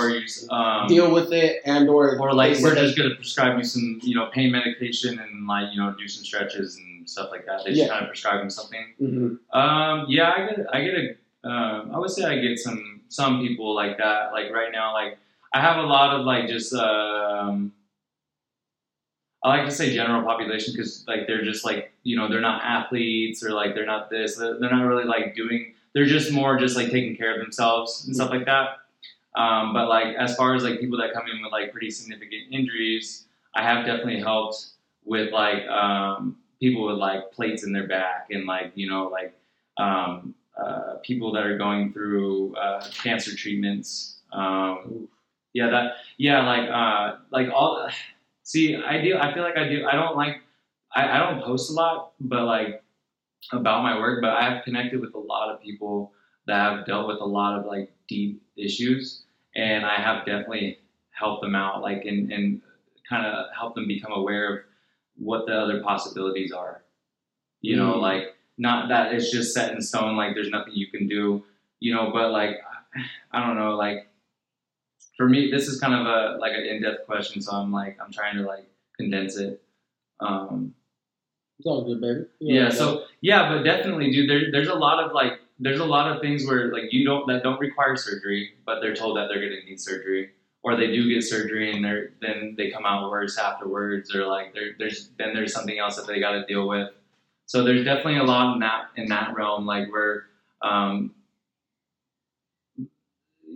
Or um, deal with it and or or like we're just gonna prescribe you some, you know, pain medication and like, you know, do some stretches and stuff like that. They just Yeah. kind of prescribe him something. Mhm. Um, yeah, I get, I get a, um, I would say I get some, some people like that. Like right now, like I have a lot of like just, um, I like to say general population because like they're just like you know they're not athletes or like they're not this they're not really like doing they're just more just like taking care of themselves and stuff like that. Um, but like as far as like people that come in with like pretty significant injuries, I have definitely helped with like um, people with like plates in their back and like you know like um, uh, people that are going through uh, cancer treatments. Um, yeah, that yeah like uh, like all. See, I do. I feel like I do. I don't like. I, I don't post a lot, but like about my work. But I have connected with a lot of people that have dealt with a lot of like deep issues, and I have definitely helped them out, like and and kind of help them become aware of what the other possibilities are. You know, Mm. like not that it's just set in stone. Like there's nothing you can do. You know, but like I don't know, like for me, this is kind of a like an in-depth question, so I'm like I'm trying to like condense it. Um, It's all good, baby. Yeah, so yeah, but definitely, dude. There, there's a lot of like there's a lot of things where like you don't that don't require surgery, but they're told that they're gonna need surgery, or they do get surgery and they're then they come out worse afterwards, or like there's then there's something else that they got to deal with. So there's definitely a lot in that in that realm, like where um,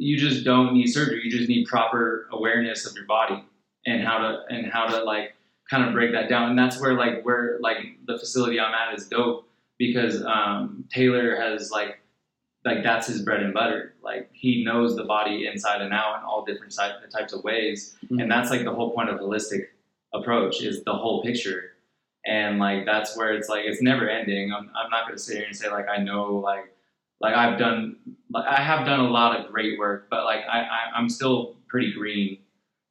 you just don't need surgery. You just need proper awareness of your body and how to and how to like kind of break that down. And that's where like where like the facility I'm at is dope because um, Taylor has like like that's his bread and butter. Like he knows the body inside and out in all different types of ways, and that's like the whole point of holistic approach is the whole picture. And like that's where it's like it's never ending. I'm, I'm not gonna sit here and say like I know like like I've done like I have done a lot of great work, but like I, I I'm still pretty green.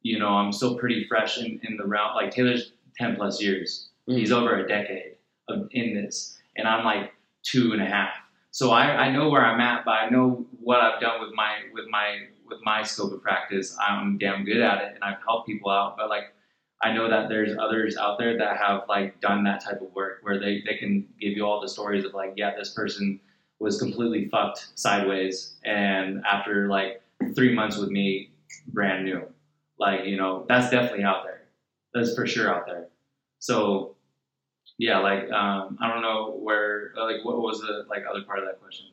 You know, I'm still pretty fresh in, in the round. Like Taylor's ten plus years. Mm. He's over a decade of in this, and I'm like two and a half. So I, I know where I'm at, but I know what I've done with my with my with my scope of practice. I'm damn good at it, and I've helped people out. But like, I know that there's others out there that have like done that type of work where they they can give you all the stories of like, yeah, this person was completely fucked sideways, and after like three months with me, brand new. Like you know, that's definitely out there. That's for sure out there. So yeah, like um, I don't know where like what was the like other part of that question.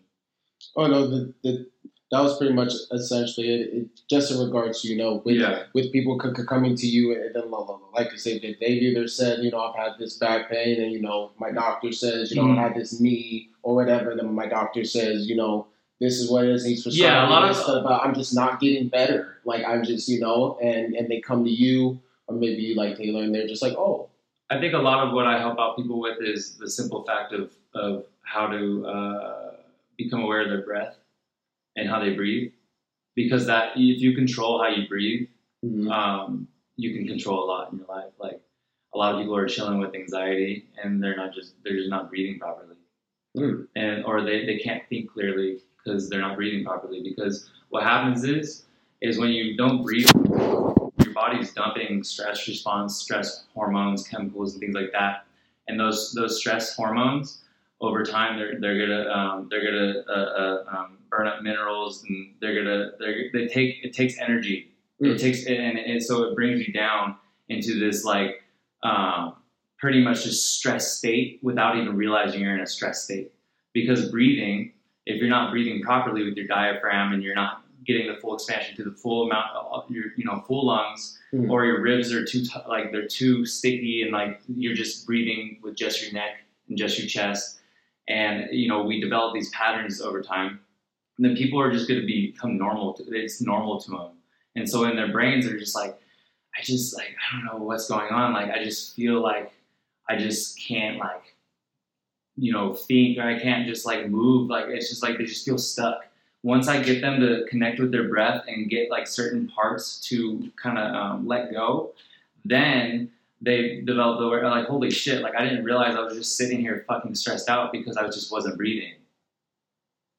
Oh no, the, the that was pretty much essentially it. it just in regards to you know with Yeah. with people c- c- coming to you and then like I say that they've either said you know I've had this back pain and you know my doctor says you know Mhm. I had this knee or whatever. Then my doctor says you know this is what it is. He's prescribing Yeah, a lot this of- stuff, but I'm just not getting better. Like I'm just you know and and they come to you or maybe you like Taylor and they're just like oh I think a lot of what I help out people with is the simple fact of of how to uh, become aware of their breath and how they breathe, because that if you control how you breathe, mhm. um, you can control a lot in your life. Like a lot of people are chilling with anxiety and they're not just they're just not breathing properly, Mm. and or they, they can't think clearly because they're not breathing properly. Because what happens is is when you don't breathe, your body's dumping stress response, stress hormones, chemicals, and things like that, and those those stress hormones over time they're they're gonna um, they're gonna uh, uh, um, burn up minerals and they're gonna they're, they take it takes energy Mm. it takes and, and so it brings you down into this like um, pretty much just stress state without even realizing you're in a stress state because breathing if you're not breathing properly with your diaphragm and you're not getting the full expansion to the full amount of your you know full lungs Mm. or your ribs are too t- like they're too sticky and like you're just breathing with just your neck and just your chest and you know we develop these patterns over time and then people are just going to become normal to, it's normal to them and so in their brains they're just like i just like i don't know what's going on. Like i just feel like i just can't like you know think. Or i can't just like move. Like it's just like they just feel stuck. Once i get them to connect with their breath and get like certain parts to kind of um, let go then they develop the like holy shit like i didn't realize i was just sitting here fucking stressed out because i just wasn't breathing.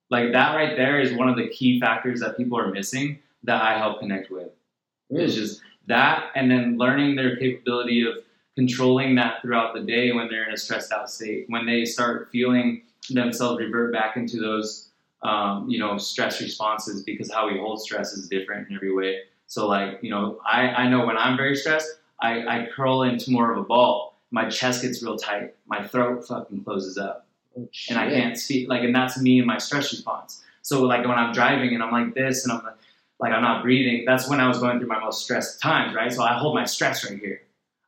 Like that right there is one of the key factors that people are missing that i help connect with. It's just that and then learning their capability of controlling that throughout the day when they're in a stressed out state when they start feeling themselves revert back into those um, you know stress responses because how we hold stress is different in every way. So like you know i, I know when i'm very stressed I, I curl into more of a ball my chest gets real tight my throat fucking closes up oh, and I can't speak. Like, and that's me and my stress response. So, like, when I'm driving and I'm like this and I'm like, like I'm not breathing, that's when I was going through my most stressed times, right? So I hold my stress right here.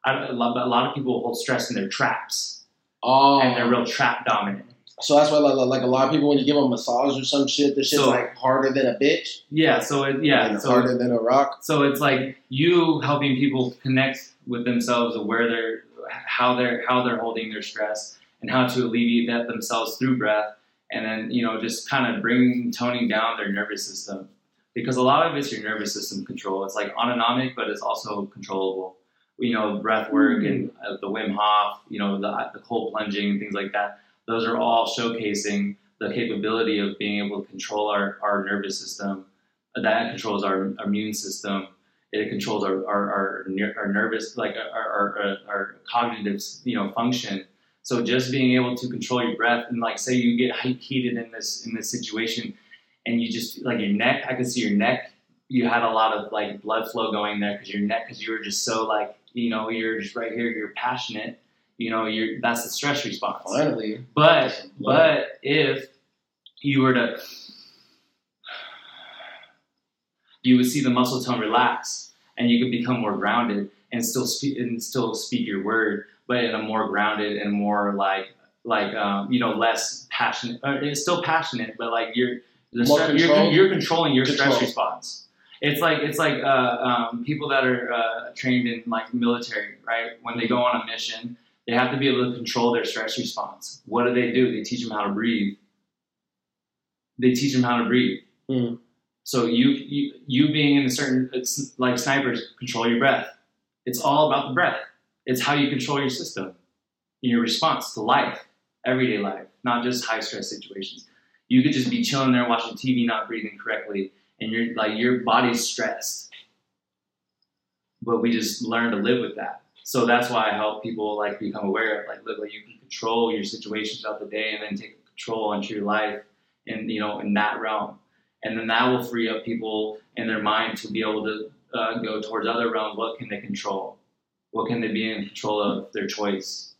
I, a lot a lot of people hold stress in their traps, Oh, and they're real trap dominant. So that's why, like, like a lot of people, when you give them a massage or some shit, the shit's So- like harder than a bitch. Yeah. So it, yeah. and So harder than a rock. So it's like you helping people connect with themselves of where they're, how they're, how they're holding their stress, and how to alleviate that themselves through breath, and then you know just kind of bring toning down their nervous system, because a lot of it's your nervous system control. It's like autonomic, but it's also controllable. You know, breath work and uh, the Wim Hof, you know, the the cold plunging and things like that. Those are all showcasing the capability of being able to control our, our nervous system. That controls our immune system. It controls our our, our, our nervous like our, our, uh, our cognitive you know function. So just being able to control your breath and like say you get he- heated in this in this situation and you just like your neck i could see your neck. You had a lot of like blood flow going there because your neck because you were just so like you know you're just right here you're passionate you know you're that's the stress response Finally, but but if you were to you would see the muscle tone relax and you could become more grounded and still speak and still speak your word, but in a more grounded and more like like um, you know less passionate. Uh, it's still passionate, but like you're stress, you're, you're controlling your Control. stress response. It's like it's like uh, um, people that are uh, trained in like military, right? When they go on a mission, they have to be able to control their stress response. What do they do? They teach them how to breathe. They teach them how to breathe. Mhm. So you you, you being in a certain it's like snipers control your breath. It's all about the breath. It's how you control your system, and your response to life, everyday life, not just high stress situations. You could just be chilling there watching TV, not breathing correctly, and you're like your body's stressed. But we just learn to live with that. So that's why I help people like become aware of like like you can control your situations throughout the day and then take control into your life in you know in that realm. And then that will free up people in their mind to be able to uh, go towards other realms. What can they control? What can they be in control of their choice?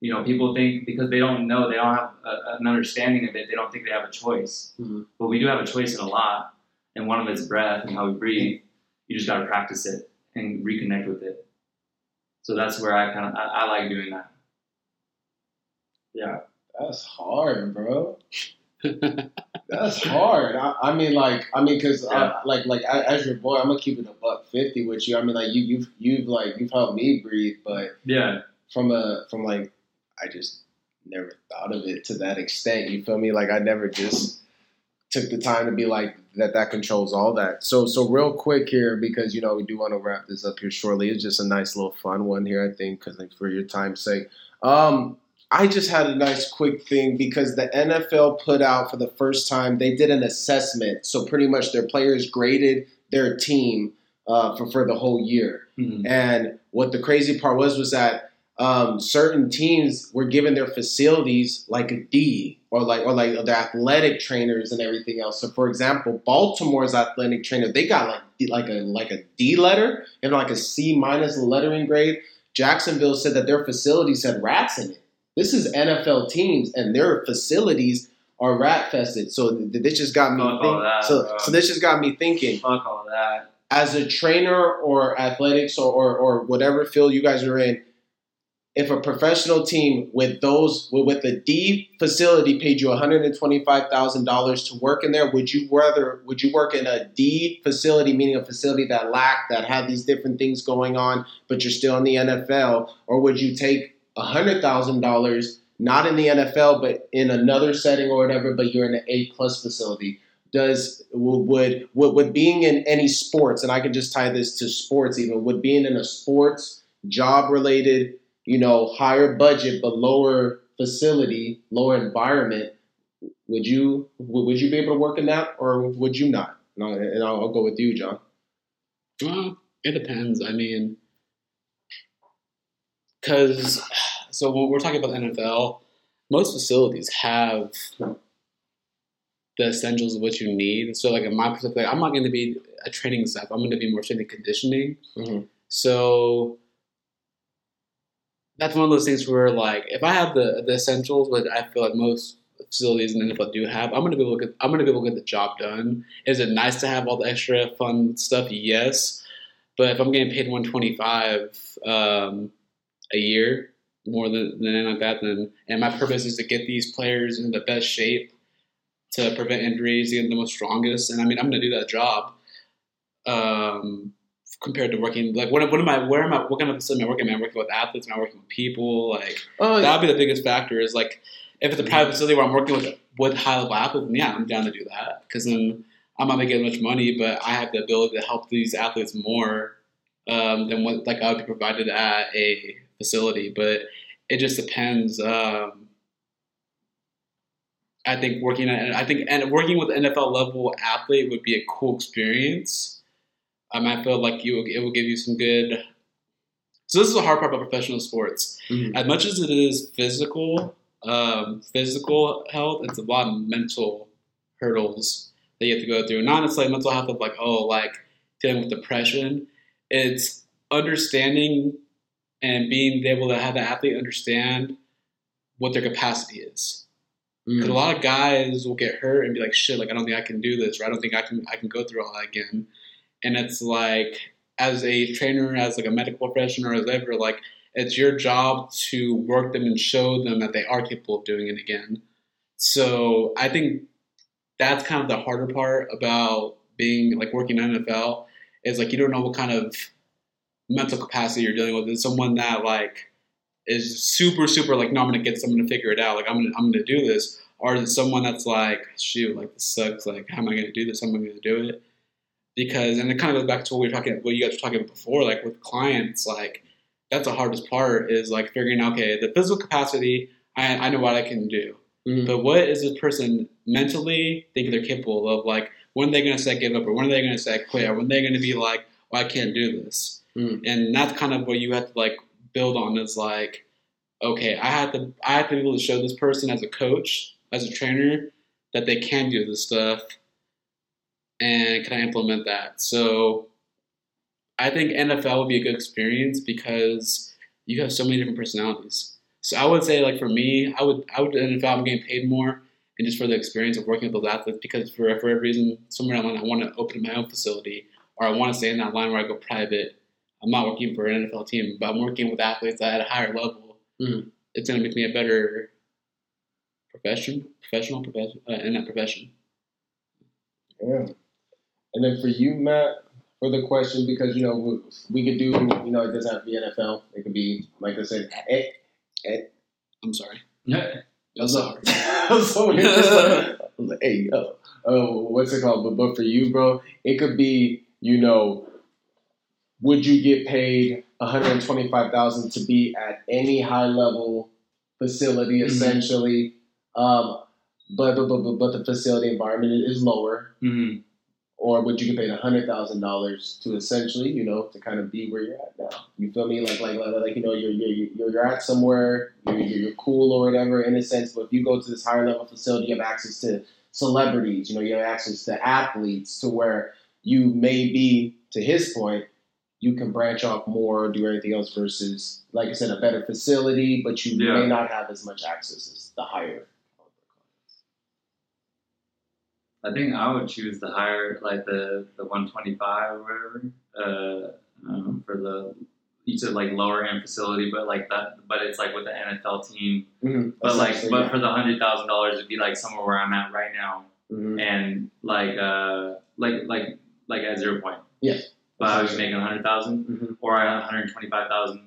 You know, people think because they don't know, they don't have a, an understanding of it, they don't think they have a choice. Mhm. But we do have a choice in a lot, and one of it's breath and how we breathe. You just got to practice it and reconnect with it. So that's where I kind of I, I like doing that. Yeah, That's hard, bro. (laughs) That's hard. I, I mean, like, I mean, cause uh, Yeah. I, like, like I, as your boy, I'm gonna keep it a buck fifty with you. I mean, like, you, you've, you've, like, you've helped me breathe, but yeah, from a, from like, I just never thought of it to that extent. You feel me? Like, I never just took the time to be like that. That controls all that. So, so real quick here, because you know we do want to wrap this up here shortly. It's just a nice little fun one here, I think, because like for your time's sake. Um, I just had a nice quick thing because the NFL put out for the first time, they did an assessment. So pretty much their players graded their team uh, for, for the whole year. Mhm. And what the crazy part was was that um, certain teams were given their facilities like a D or like or like the athletic trainers and everything else. So for example, Baltimore's athletic trainer, they got like like a like a D letter and like a C minus lettering grade. Jacksonville said that their facilities had rats in it. This is NFL teams, and their facilities are rat fested. So th- this just got me. Fuck think- that, so, bro. so this just got me thinking. fuck all that. As a trainer or athletics or, or, or whatever field you guys are in, if a professional team with those with, a D facility paid you one hundred and twenty five thousand dollars to work in there, would you rather would you work in a D facility, meaning a facility that lacked that had these different things going on, but you're still in the NFL, or would you take hundred thousand dollars not in the NFL but in another setting or whatever, but you're in an A plus facility? Does would, would would being in any sports, and I can just tie this to sports even, would being in a sports job related you know, higher budget but lower facility, lower environment, would you would you be able to work in that, or would you not? And I'll, and I'll, I'll go with you, John. Well, it depends. I mean, because so when we're talking about the NFL, most facilities have the essentials of what you need. So, like in my perspective, I'm not going to be a training staff. I'm going to be more strength and conditioning. Mhm. So that's one of those things where, like, if I have the the essentials, but I feel like most facilities in the NFL do have, I'm to be able to get, I'm to be able to get the job done. Is it nice to have all the extra fun stuff? Yes, but if I'm getting paid 125 um, a year more than, than anything like that, then and my purpose is to get these players in the best shape to prevent injuries, get them the most strongest, and I mean I'm to do that job. Um, compared to working like what, what am I where am I what kind of facility am I working? Am I working with athletes? Am I working with people? Like Oh, that would be the biggest factor. Is like if it's a private facility where I'm working with with high level athletes, yeah, I'm down to do that because then I'm not making much money, but I have the ability to help these athletes more um, than what like I would be provided at a facility. But it just depends. Um, I think working at I think and working with NFL level athlete would be a cool experience. Um, I feel like you it will give you some good. So this is the hard part about professional sports. Mhm. As much as it is physical, um, physical health, it's a lot of mental hurdles that you have to go through. Not necessarily mental health of like oh like dealing with depression. It's understanding and being able to have the athlete understand what their capacity is. Because a lot of guys will get hurt and be like, "Shit, like I don't think I can do this, or I don't think I can I can go through all that again." And it's like, as a trainer, as like a medical professional, or whatever, like it's your job to work them and show them that they are capable of doing it again. So I think that's kind of the harder part about being like working in NFL is like you don't know what kind of mental capacity you're dealing with. Is someone that like is super super like no I'm gonna get someone to figure it out like I'm gonna I'm gonna do this or is it someone that's like, shoot, like this sucks. Like, how am I to do this? How am I to do it? Because, and it kind of goes back to what we were talking, what you guys were talking about before, like with clients, like that's the hardest part is like figuring out, okay, the physical capacity, I, I know what I can do, Mhm. but what is this person mentally think they're capable of? Like, when are they going to say give up, or when are they going to say quit, or when are they going to be like, well, I can't do this? Mm. And that's kind of what you have to like build on is like, okay, I have to I have to be able to show this person as a coach, as a trainer, that they can do this stuff, and can I implement that? So, I think NFL would be a good experience because you have so many different personalities. So I would say, like for me, I would I would NFL. I'm getting paid more, and just for the experience of working with those athletes. Because for for every reason, somewhere down the line, I want to open my own facility, or I want to stay in that line where I go private. I'm not working for an NFL team, but I'm working with athletes at a higher level. Mhm. It's going to make me a better profession, professional profession uh, in that profession. Yeah. And then for you, Matt, for the question, because you know we, we could do, you know, it doesn't have to be NFL. It could be, like I said, eh, I'm sorry. Yeah. (laughs) I'm sorry. I'm so weird. Just like, I was like, hey, yo, oh, what's it called? But, but for you, bro, it could be, you know, would you get paid 125,000 to be at any high level facility, Mhm. essentially? Um, but, but, but, but, the facility environment is lower. hmm Or would you get paid hundred thousand dollars to essentially, you know, to kind of be where you're at now? You feel me? Like, like, like, like you know, you're you're you're, you're at somewhere, you're, you're cool or whatever in a sense. But if you go to this higher level facility, you have access to celebrities. You know, you have access to athletes, to where you may be, to his point, you can branch off more, do everything else. Versus, like I said, a better facility, but you Yeah. may not have as much access as the higher. I think I would choose the higher, like the the 125 or whatever, uh, um, for the you said like lower end facility, but like that, but it's like with the NFL team. Mm-hmm. But like, but for the hundred thousand dollars, it'd be like somewhere where I'm at right now, hmm and like, uh, like, like, like at zero point. Yeah. But I was making a hundred thousand, hmm or a hundred twenty five thousand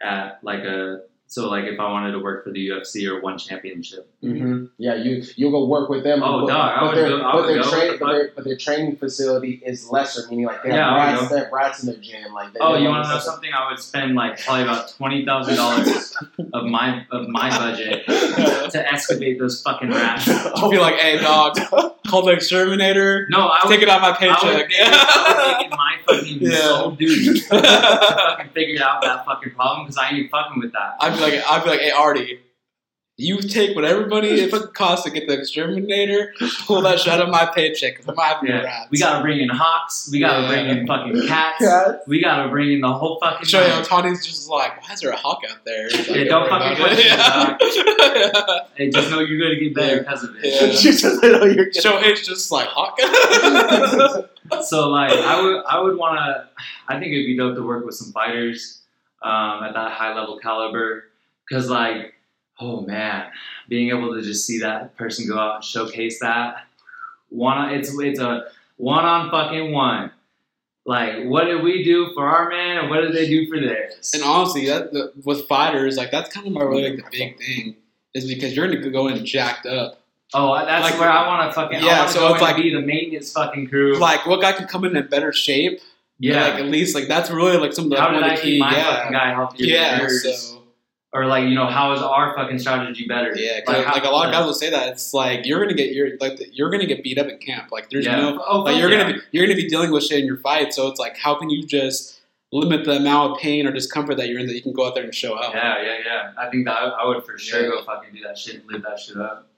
at like a. So like, if I wanted to work for the UFC or one championship, hmm Yeah, you you'll go work with them. Oh, but, dog, I but would their, go- but their train- but their, but their training facility is lesser, meaning like they have Yeah, rats, they have rats in their gym. Like they Oh, they you want to know this- something? I would spend like probably about twenty thousand dollars (laughs) of my of my budget to excavate those fucking rats. (laughs) I'll be like, hey, dog, (laughs) call the exterminator. No, I would Take it out my I would paycheck. make it, I would make (laughs) (laughs) it my fucking Yeah. sole duty to fucking figure out that fucking problem because I ain't fucking with that. I'd be like, I'd be like, hey, Artie, you take whatever money (laughs) it fucking costs to get the exterminator, pull that shit out of my paycheck because I'm having Yeah. rats. We gotta bring in hawks. We gotta Yeah. bring in fucking cats. Cats. We gotta bring in the whole fucking. Show nine. you, Tony's just like, why is there a hawk out there? He's like, Yeah, don't worry fucking about it. question (laughs) Hey, just know you're gonna get better because of it. Yeah. (laughs) You just know you're getting- Show H just like hawk. So like I would I would want to I think it'd be dope to work with some fighters um, at that high level caliber because like oh man being able to just see that person go out and showcase that one on it's it's a one on fucking one like what did we do for our man and what did they do for theirs and honestly, that the, with fighters, like that's kind of my really like the big thing is because you're gonna go in jacked up. oh that's like- where I want to fucking Yeah, I so it's like- be the maintenance fucking crew Like, what guy can come in in better shape? yeah like at least like that's really like some of the how did I the keep key. my Yeah, guy healthier than yeah. Or like you know how is our fucking strategy better? Yeah, Like, like, a lot of guys will say that it's like you're gonna get your like you're gonna get beat up in camp. Like there's yeah. no oh, like you're yeah. gonna be you're gonna be dealing with shit in your fight. So it's like how can you just limit the amount of pain or discomfort that you're in that you can go out there and show up? Yeah, yeah, yeah. I think that I, I would for sure Yeah. go fucking do that shit and live that shit up.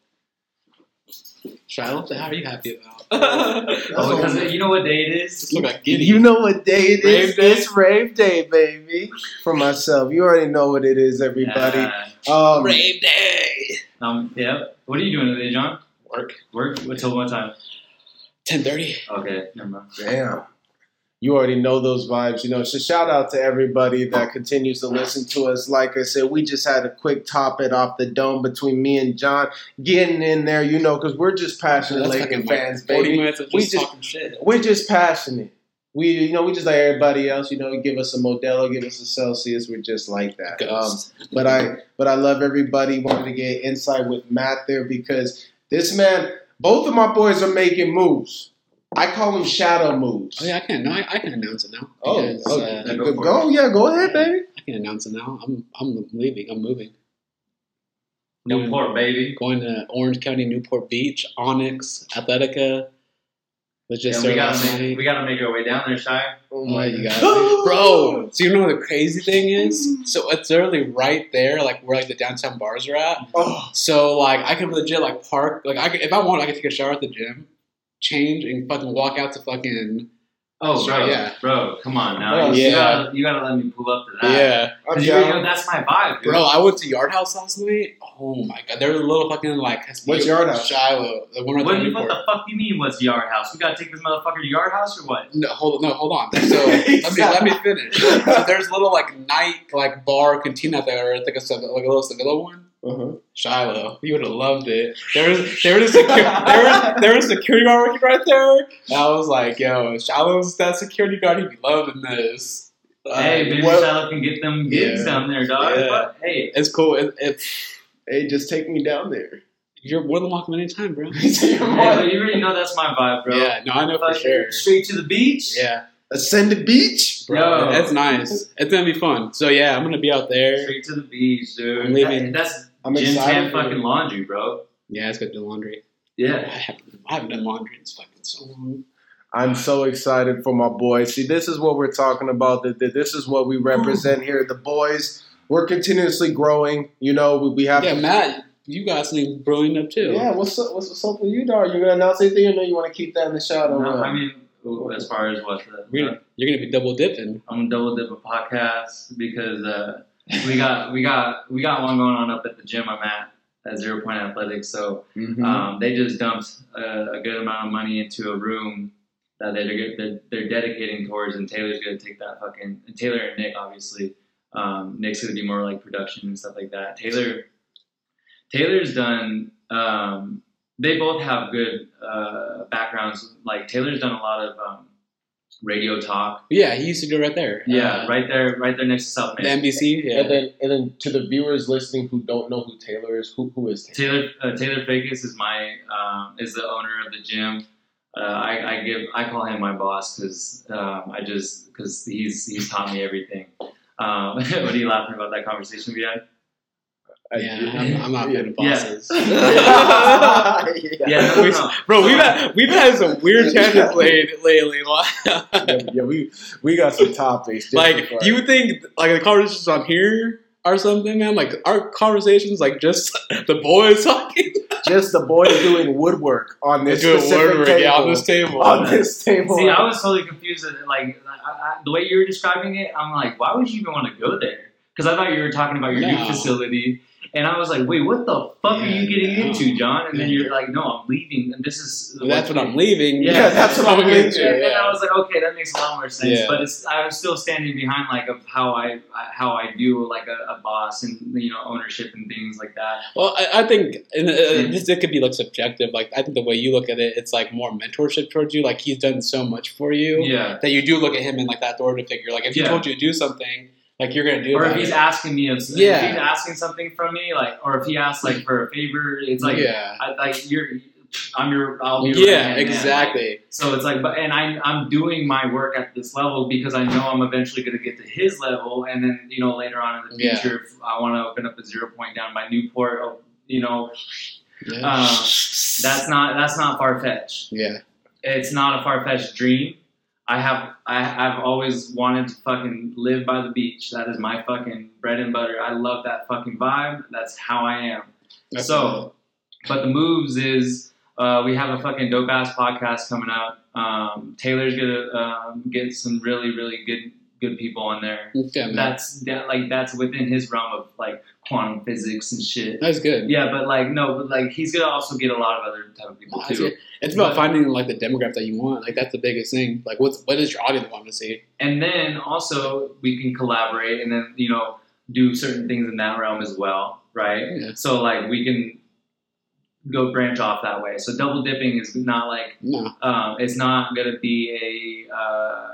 Shiloh, what the hell are you happy about? Oh, because you know what day it Just is? look like. You know what day it is? Rave day? It's rave day, baby. For myself, you already know what it is, everybody. Yeah. Um, Rave day. Um. Yeah. What are you doing today, John? Work. Work until what time? Ten thirty. Okay, never mind. Damn. You already know those vibes, you know. So shout out to everybody that continues to listen to us. Like I said, we just had a quick top it off the dome between me and John, getting in there, you know, because we're just passionate Laker fans, baby. of We just, just- talking shit. We're just passionate. we you know we just like everybody else. You know, give us a Modelo, give us a Celsius. We're just like that. Um, but I but I love everybody. Wanted to get insight with Matt there because this man, both of my boys are making moves. I call them shadow moves. Oh yeah, I can. No, I, I can announce it now. Oh, Because, oh, uh, go, go yeah, go ahead, baby. I can announce it now. I'm I'm leaving. I'm moving. Newport, baby. Going to Orange County, Newport Beach, Onyx, Athletica. Let's just Yeah, we gotta night. make, we gotta make our way down there, Shy. Oh my God. (gasps) Bro, so you know what the crazy thing is? So it's literally right there, like where like the downtown bars are at. Oh, So like I can legit like park, like I could, if I want, I can take a shower at the gym, change, and fucking walk out to fucking Oh, Sure, bro, yeah. bro, come on now. Oh, you, yeah. gotta, you gotta let me pull up to that. yeah. I'm 'Cause you know that's my vibe, dude. Bro, I went to Yard House last night. Oh my god, there was a little fucking like What's Yard House? Shiloh, the one right what, there do in you, what the fuck do you mean? What's yard house? We gotta take this motherfucker to yard house or what? No, hold no, hold on. So (laughs) let me let me finish. So (laughs) there's a little like night like bar cantina there, I think a Sev- like a little Sevilla one. Uh-huh. Shiloh, you would have loved it. There was there was a secu- there was there was security guard working right there. And I was like, yo, Shiloh's that security guard. He'd be loving this. Uh, hey, baby what- Shiloh can get them gigs Yeah. down there, dog. Yeah. But, hey, it's cool. It, it, Hey, just take me down there. you're more than welcome anytime, bro. (laughs) hey, but you already know that's my vibe, bro. Yeah, no, I know for sure. Straight to the beach. Yeah, Ascended Beach. bro, Yo. it's nice. It's gonna be fun. So yeah, I'm gonna be out there. Straight to the beach, dude. I'm leaving. That- that's I'm gym excited. tan fucking laundry, bro. Yeah, it's gonna do laundry. I Yeah. haven't, I haven't done laundry in fucking so long. I'm so excited for my boys. See, this is what we're talking about. That that this is what we represent here. The boys, we're continuously growing. You know, we, we have Yeah, to. Matt, you got something brewing up too. Yeah, what's up? What's, what's up with you, dog? You gonna announce anything? Or no, you want to keep that in the shadow? No, I mean, as far as what the, We're gonna, you're gonna be double dipping. I'm gonna double dip a podcast because uh, we got we got we got one going on up at the gym I'm at at Zero Point Athletics. So Mhm. um, they just dumped a, a good amount of money into a room that they're they're, they're dedicating towards, and Taylor's gonna take that fucking and Taylor and Nick obviously. Um, Nick's gonna be more like production and stuff like that. Taylor Taylor's done. Um, they both have good uh, backgrounds. Like Taylor's done a lot of um, radio talk. Yeah, he used to do it right there. Yeah, Uh, right there, right there next to South The NBC. Yeah. And then, and then to the viewers listening who don't know who Taylor is, who who is Taylor? Taylor uh, Taylor Fakis is my um, is the owner of the gym. Uh, I, I give I call him my boss because um, I just because he's he's taught me everything. Um, (laughs) what are you laughing about that conversation we had? Yeah, I'm, I'm not Yeah. fan of bosses. (laughs) yeah. Yeah, no, We- no, no. Bro, we've had we've had some weird tangents lately. lately. yeah, yeah, we we got some topics. (laughs) like before- you would think like the conversations on here or something, man. Like our conversations, like just (laughs) the boys talking. just the boys doing woodwork on this Good specific word, table. yeah, on this table. on this table. See, I was totally confused. at, Like I, I, the way you were describing it, I'm like, why would you even want to go there? Because I thought you were talking about your No. new facility, and I was like, wait, what the fuck are you getting no. into, John? And then you're like, no, I'm leaving, and this is (laughs) That's what I'm leaving. Yeah, that's what I'm leaving. to, And I was like, okay, that makes a lot more sense. Yeah. But it's I was still standing behind like of how I how I do like a, a boss and you know ownership and things like that. Well, I, I think and, uh, this it could be like subjective. Like I think the way you look at it, it's like more mentorship towards you. Like he's done so much for you Yeah. that you do look at him in like that authority figure. Like if he Yeah. told you to do something, like you're gonna do it. Or if he's asking me, if, Yeah. if he's asking something from me, like, or if he asks like for a favor, it's like, yeah, I, like you're, I'm your, I'll be your yeah, right-hand man. exactly. So it's like, but and I, I'm doing my work at this level because I know I'm eventually going to get to his level, and then you know later on in the Yeah. future, if I want to open up a zero point down by Newport. oh, You know, Yeah. uh, that's not that's not far fetched. yeah. It's not a far fetched dream. I have I, I've always wanted to fucking live by the beach. That is my fucking bread and butter. I love that fucking vibe. That's how I am. That's So, but the moves is uh, we have a fucking dope ass podcast coming out. Um, Taylor's gonna um, get some really really good good people on there. man. That's that, like that's within his realm of like quantum physics and shit. That's good. Yeah, but like no, but like he's gonna also get a lot of other type of people That's too. It's about But- finding like the demographic that you want. Like that's the biggest thing. Like what's what does your audience want to see? and then also we can collaborate and then you know do certain things in that realm as well, right? Yeah. So like we can go branch off that way. So double dipping is not like No. um, it's not gonna be a uh,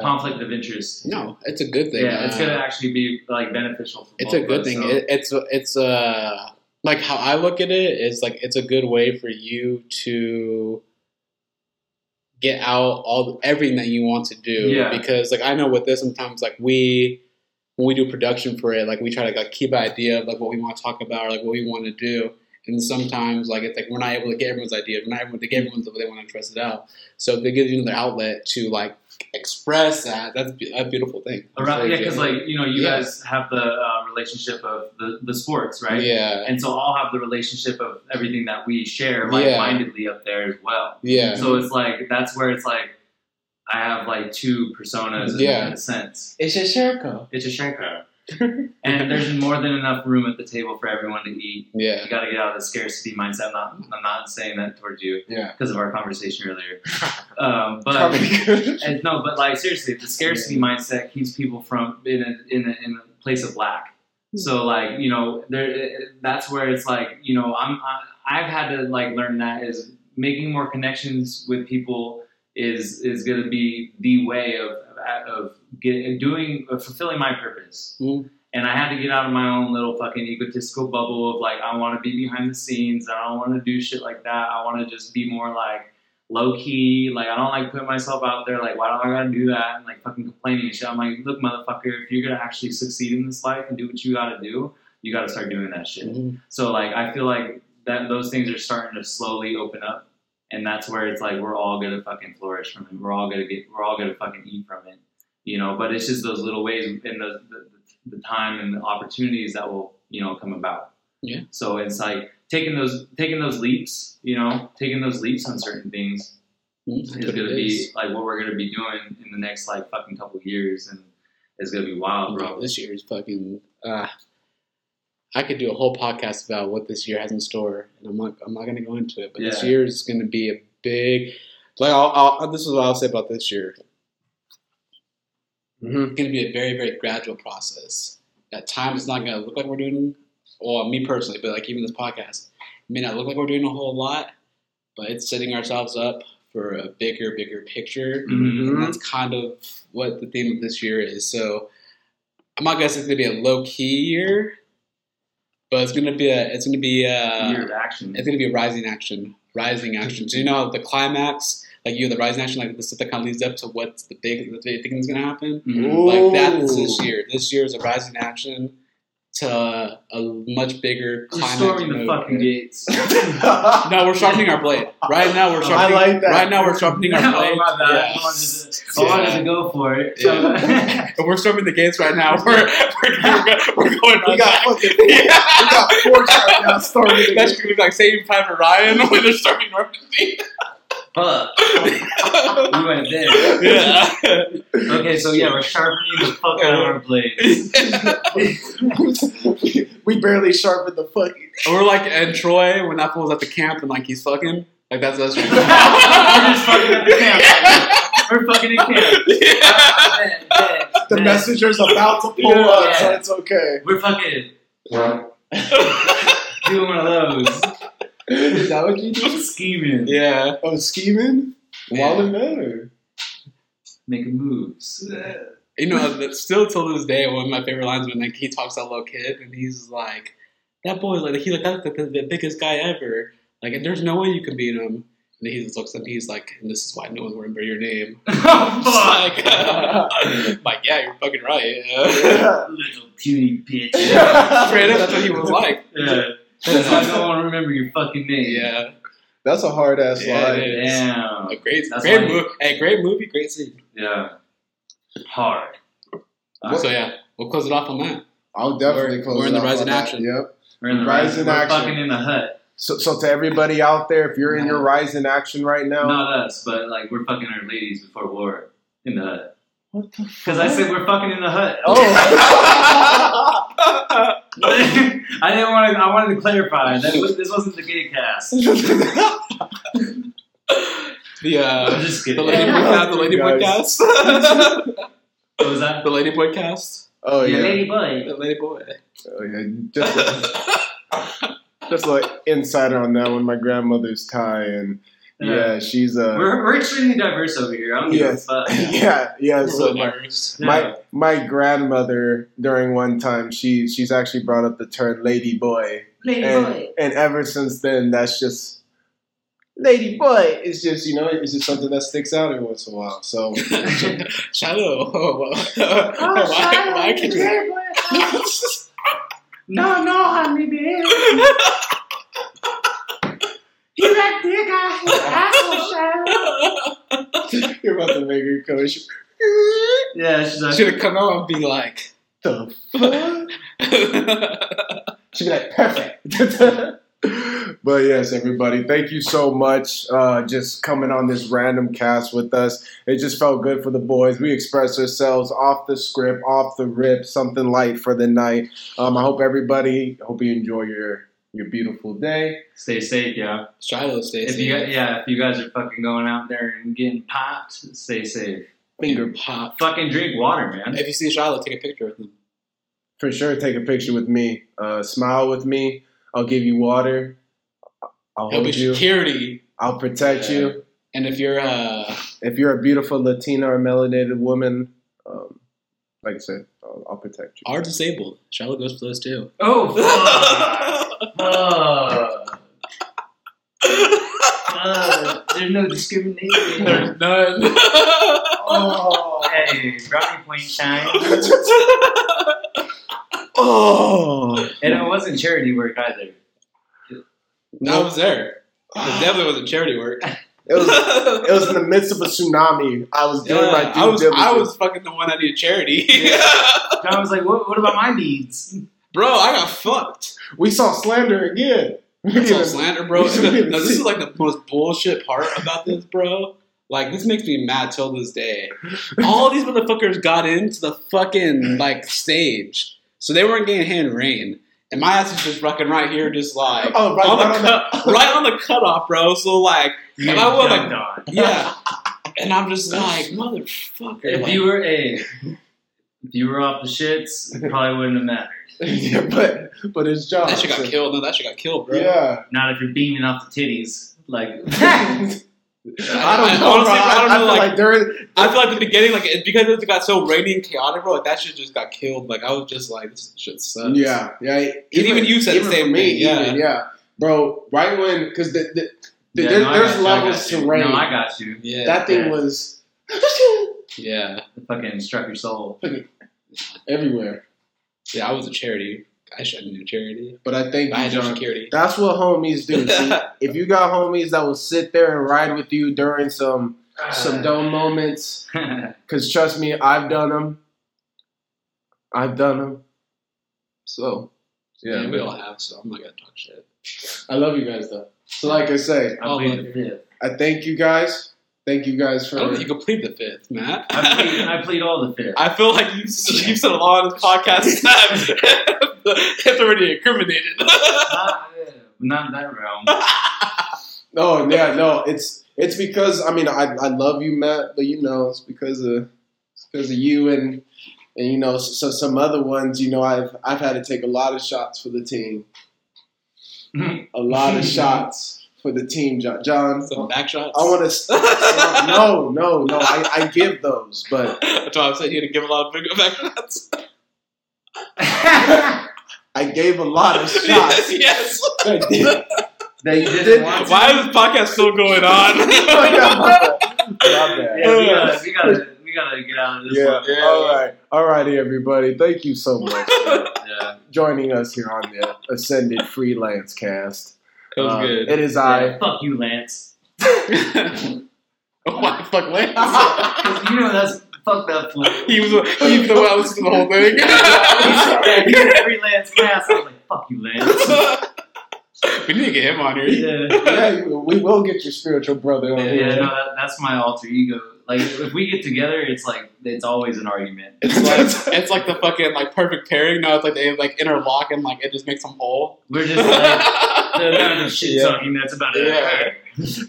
conflict of interest. No, it's a good thing. Yeah, it's gonna actually be like beneficial. For it's a good us, thing. so- It, it's it's uh like how I look at it is like it's a good way for you to get out all everything that you want to do. Yeah. Because like I know with this sometimes like we when we do production for it, like we try to like keep an idea of like what we want to talk about or like what we want to do. And sometimes like it's like we're not able to get everyone's idea, we're not able to get everyone's what they want to trust it out. So if they give you another outlet to like express that, that's a beautiful thing. Around, yeah, because like you know, you Yeah. guys have the uh, relationship of the, the sports, right? Yeah. And so I'll have the relationship of everything that we share like-mindedly up there as well. Yeah. So it's like that's where it's like I have like two personas in, Yeah. in a sense. It's a circle. It's a shaker. (laughs) and there's more than enough room at the table for everyone to eat. Yeah. You got to get out of the scarcity mindset. I'm not, I'm not saying that towards you Yeah. because of our conversation earlier. (laughs) Um, but (laughs) and no, but like seriously, the scarcity mindset keeps people from in a, in a, in a place of lack. Hmm. So like you know, there eh, eh, that's where it's like you know I'm I, I've had to like learn that is making more connections with people is is going to be the way of of get, doing of fulfilling my purpose. Mm. And I had to get out of my own little fucking egotistical bubble of like I want to be behind the scenes. I don't want to do shit like that. I want to just be more like low key. Like I don't like putting myself out there. Like why do I gotta do that? And like fucking complaining and shit. I'm like, look, motherfucker, if you're gonna actually succeed in this life and do what you gotta do, you gotta start doing that shit. Mhm. So like I feel like that those things are starting to slowly open up, and that's where it's like we're all gonna fucking flourish from it. We're all gonna get. We're all gonna fucking eat from it. You know, but it's just those little ways and the, the the time and the opportunities that will you know come about. Yeah. So it's like taking those taking those leaps. You know, taking those leaps on certain things Mhm. is gonna be like what we're gonna be doing in the next like fucking couple years, and it's gonna be wild, bro. Bro, this year is fucking. Uh, I could do a whole podcast about what this year has in store, and I'm not. I'm not going to go into it. But this year is going to be a big. Like, I'll, I'll, this is what I'll say about this year. Mhm. It's going to be a very, very gradual process. At times, it's not going to look like we're doing. Well, me personally, but like even this podcast, it may not look like we're doing a whole lot, but it's setting ourselves up for a bigger, bigger picture. Mhm. And that's kind of what the theme of this year is. So I'm not gonna say it's gonna be a low key year, but it's gonna be a it's gonna be a Year of action. it's gonna be a rising action, rising action. So you know the climax, like you have the rising action, like the stuff that kind of leads up to what's the big the big thing is gonna happen. Mhm. Like that's this year. This year is a rising action to a, a much bigger We're climax. storming the fucking gates. (laughs) No, we're sharpening our blade. Right now we're sharpening. I like that. Right now we're sharpening our blade. (laughs) oh my bad. Yeah. I wanted to, I wanted to go for it. Yeah. And (laughs) we're storming the gates right now. We're we're, we're going. we got fucking we got forks right now starting. That's gonna be like Saving Private Ryan when they're starting Normandy. Fuck. (laughs) we went there. yeah. Okay, so yeah, we're sharpening the fuck out of our blades. (laughs) we barely sharpened the fucking. We're like and Troy when that fool's at the camp and like he's fucking. Like that's us. (laughs) We're just fucking at the camp. We're fucking in camp. yeah. Bet, bet, The bet. messenger's about to pull Yeah. up, so it's okay. We're fucking doing one of those. Is that what you (laughs) do? Scheming. yeah. Oh, scheming? Yeah. While it matter. Making moves. You know, that still till this day, one of my favorite lines when like he talks to that little kid and he's like, "That boy's like he's like that's the, the, the biggest guy ever. Like, and there's no way you can beat him." And he just looks at me, he's like, "And this is why no one's worrying about your name." (laughs) oh, fuck. (laughs) like, like, yeah, you're fucking right. Yeah. Little puny bitch. Straight up, that's what he was like. Yeah. (laughs) That's why I don't want to remember your fucking name. Yeah, That's a hard ass Yeah, line. it is. Damn. a great, That's great why- movie. Hey, great movie, great scene. Yeah. Hard. So yeah, we'll close it off on that. I'll definitely We're- close we're it in the off rise on in that. action. Yep. We're in the Rise rise. in We're action. fucking in the hut. So, so to everybody out there, if you're in your rise in action right now, Not us, but like we're fucking our ladies before war in the hut. what the Because I said we're fucking in the hut. Oh. (laughs) (laughs) (laughs) I didn't want to. I wanted to clarify that was, this wasn't the gay cast. (laughs) The uh, I'm just the kidding. lady podcast, the lady Guys. podcast, (laughs) What was that? the lady podcast, oh yeah. lady boy. the lady boy. Oh yeah. Just, just like insider on that one. My grandmother's Thai, and Yeah, she's uh, We're, we're extremely diverse over here. I don't give Yes. a fuck. (laughs) yeah, yeah. So my, my my grandmother during one time she she's actually brought up the term lady boy, Lady and, boy. and ever since then that's just lady boy. It's just you know it's just something that sticks out every once in a while. So (laughs) Shiloh. (laughs) Oh, why, why can you? No, no, honey, baby. Got dick out his (laughs) asshole, you're about to make her. She, Yeah, she's like, Should have come out and be like. the fuck? She'd be like, perfect. (laughs) but yes, everybody, thank you so much. Uh, just coming on this random cast with us. It just felt good for the boys. We expressed ourselves off the script, off the rip, something light for the night. Um, I hope everybody, I hope you enjoy your your beautiful day. stay safe, yeah. Shiloh stay If you guys, yeah, if you guys are fucking going out there and getting popped, stay safe. finger pop. Fucking drink water, man. If you see Shiloh, take a picture with him. For sure, take a picture with me. Uh, smile with me. I'll give you water. I'll He'll be hold you. security. I'll protect Yeah. you. And if you're uh, if you're a beautiful Latina or melanated woman, um, like I said, I'll, I'll protect you. are disabled, Shiloh goes for those too. Oh, (laughs) There's no discrimination. There's none. Oh, Hey, brownie point time. oh, And it wasn't charity work either. I was there. It definitely wasn't charity work. It was it was in the midst of a tsunami. I was doing Yeah, my due I was diligence. I was fucking the one that needed charity. I was like, what, what about my needs? Bro, I got fucked. We saw slander again. We saw slander, bro. (laughs) we didn't even no, this is like the most bullshit part about this, bro. Like this makes me mad till this day. All these motherfuckers got into the fucking like stage, so they weren't getting hand rain, and my ass is just fucking right here, just like Oh, right, on the right on the- cut, (laughs) right on the cutoff, bro. So like, You If I would, dunked like- on. yeah, and I'm just like, motherfucker. If like, you were a, if you were off the shits, it probably wouldn't have mattered. (laughs) yeah, but but it's John. that shit got killed. No, that shit got killed, bro. Yeah. Not if you're beaming off the titties. Like, (laughs) (laughs) I don't I- know. honestly, bro. I don't I, know, feel like- like, during I feel like the beginning, like it's because it got so rainy and chaotic, bro. Like that shit just got killed. Like I was just like, this shit sucks. yeah, yeah. even you said the same for me, thing, yeah. even, yeah, bro. Right when because the, the, the, Yeah, there- no, I there's got you, I levels to rain. No, I got you. yeah, that thing Yeah. was yeah, fucking struck your soul. everywhere. Yeah. I was a charity. I shouldn't do charity. But I think I had no security. that's what homies do. (laughs) See, if you got homies that will sit there and ride with you during some some dumb moments, (laughs) because trust me, I've done them. I've done them. So yeah, yeah, we all have. So I'm not gonna talk shit. I love you guys though. So like I say, oh, I played the fifth. I thank you guys. Thank you guys I for. don't think you complete the fifth, Matt. I played, I played all the fifth. I feel like you you said a lot on this podcast times. it's already incriminated. not, not that realm. (laughs) no, yeah, no, it's it's because I mean I I love you, Matt, but you know it's because of it's because of you and and you know so some other ones. You know I've I've had to take a lot of shots for the team, (laughs) a lot of shots for the team, John. John Some back shots. I want to (laughs) no no no I, I give those, but (laughs) That's why I'm saying you had to give a lot of big back shots. (laughs) I gave a lot of shots. yes. I did. They Did- didn't. Why is this podcast still going on? My bad. Yeah, we gotta, we gotta, we gotta get out of this Yeah. one. Yeah. All right. All righty, everybody. Thank you so much for Yeah. joining us here on the Ascended Freelance Cast. That was Uh, good. It is Yeah, I. Fuck you, Lance. (laughs) oh my fuck, Lance. (laughs) 'Cause you know that's fuck that fool. he was he was the one that listened to the whole thing. yeah, (laughs) he said every Lance pass. I was like, fuck you, Lance. we need to get him on here. Yeah. yeah, we will get your spiritual brother on Yeah, here. no, that, that's my alter ego. Like, if we get together, it's like it's always an argument. It's like it's like the fucking like perfect pairing. No, it's like they like interlock and like it just makes them whole. We're just like the amount of shit Yeah. talking that's about to (laughs) Yeah. occur.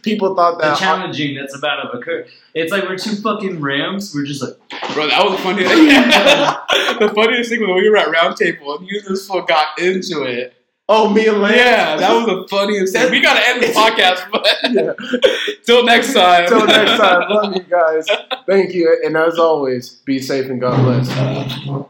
People thought The that. challenging that's about to occur. It's like we're two fucking rams. We're just like, Bro, that was funny. (laughs) (laughs) the funniest thing was when we were at round table and you and this fool got into it. Oh, me and Lance. Yeah, that was the funniest thing. We gotta end the podcast, but Yeah. till next time. Till next time, love you guys. Thank you, and as always, be safe and God bless. Uh,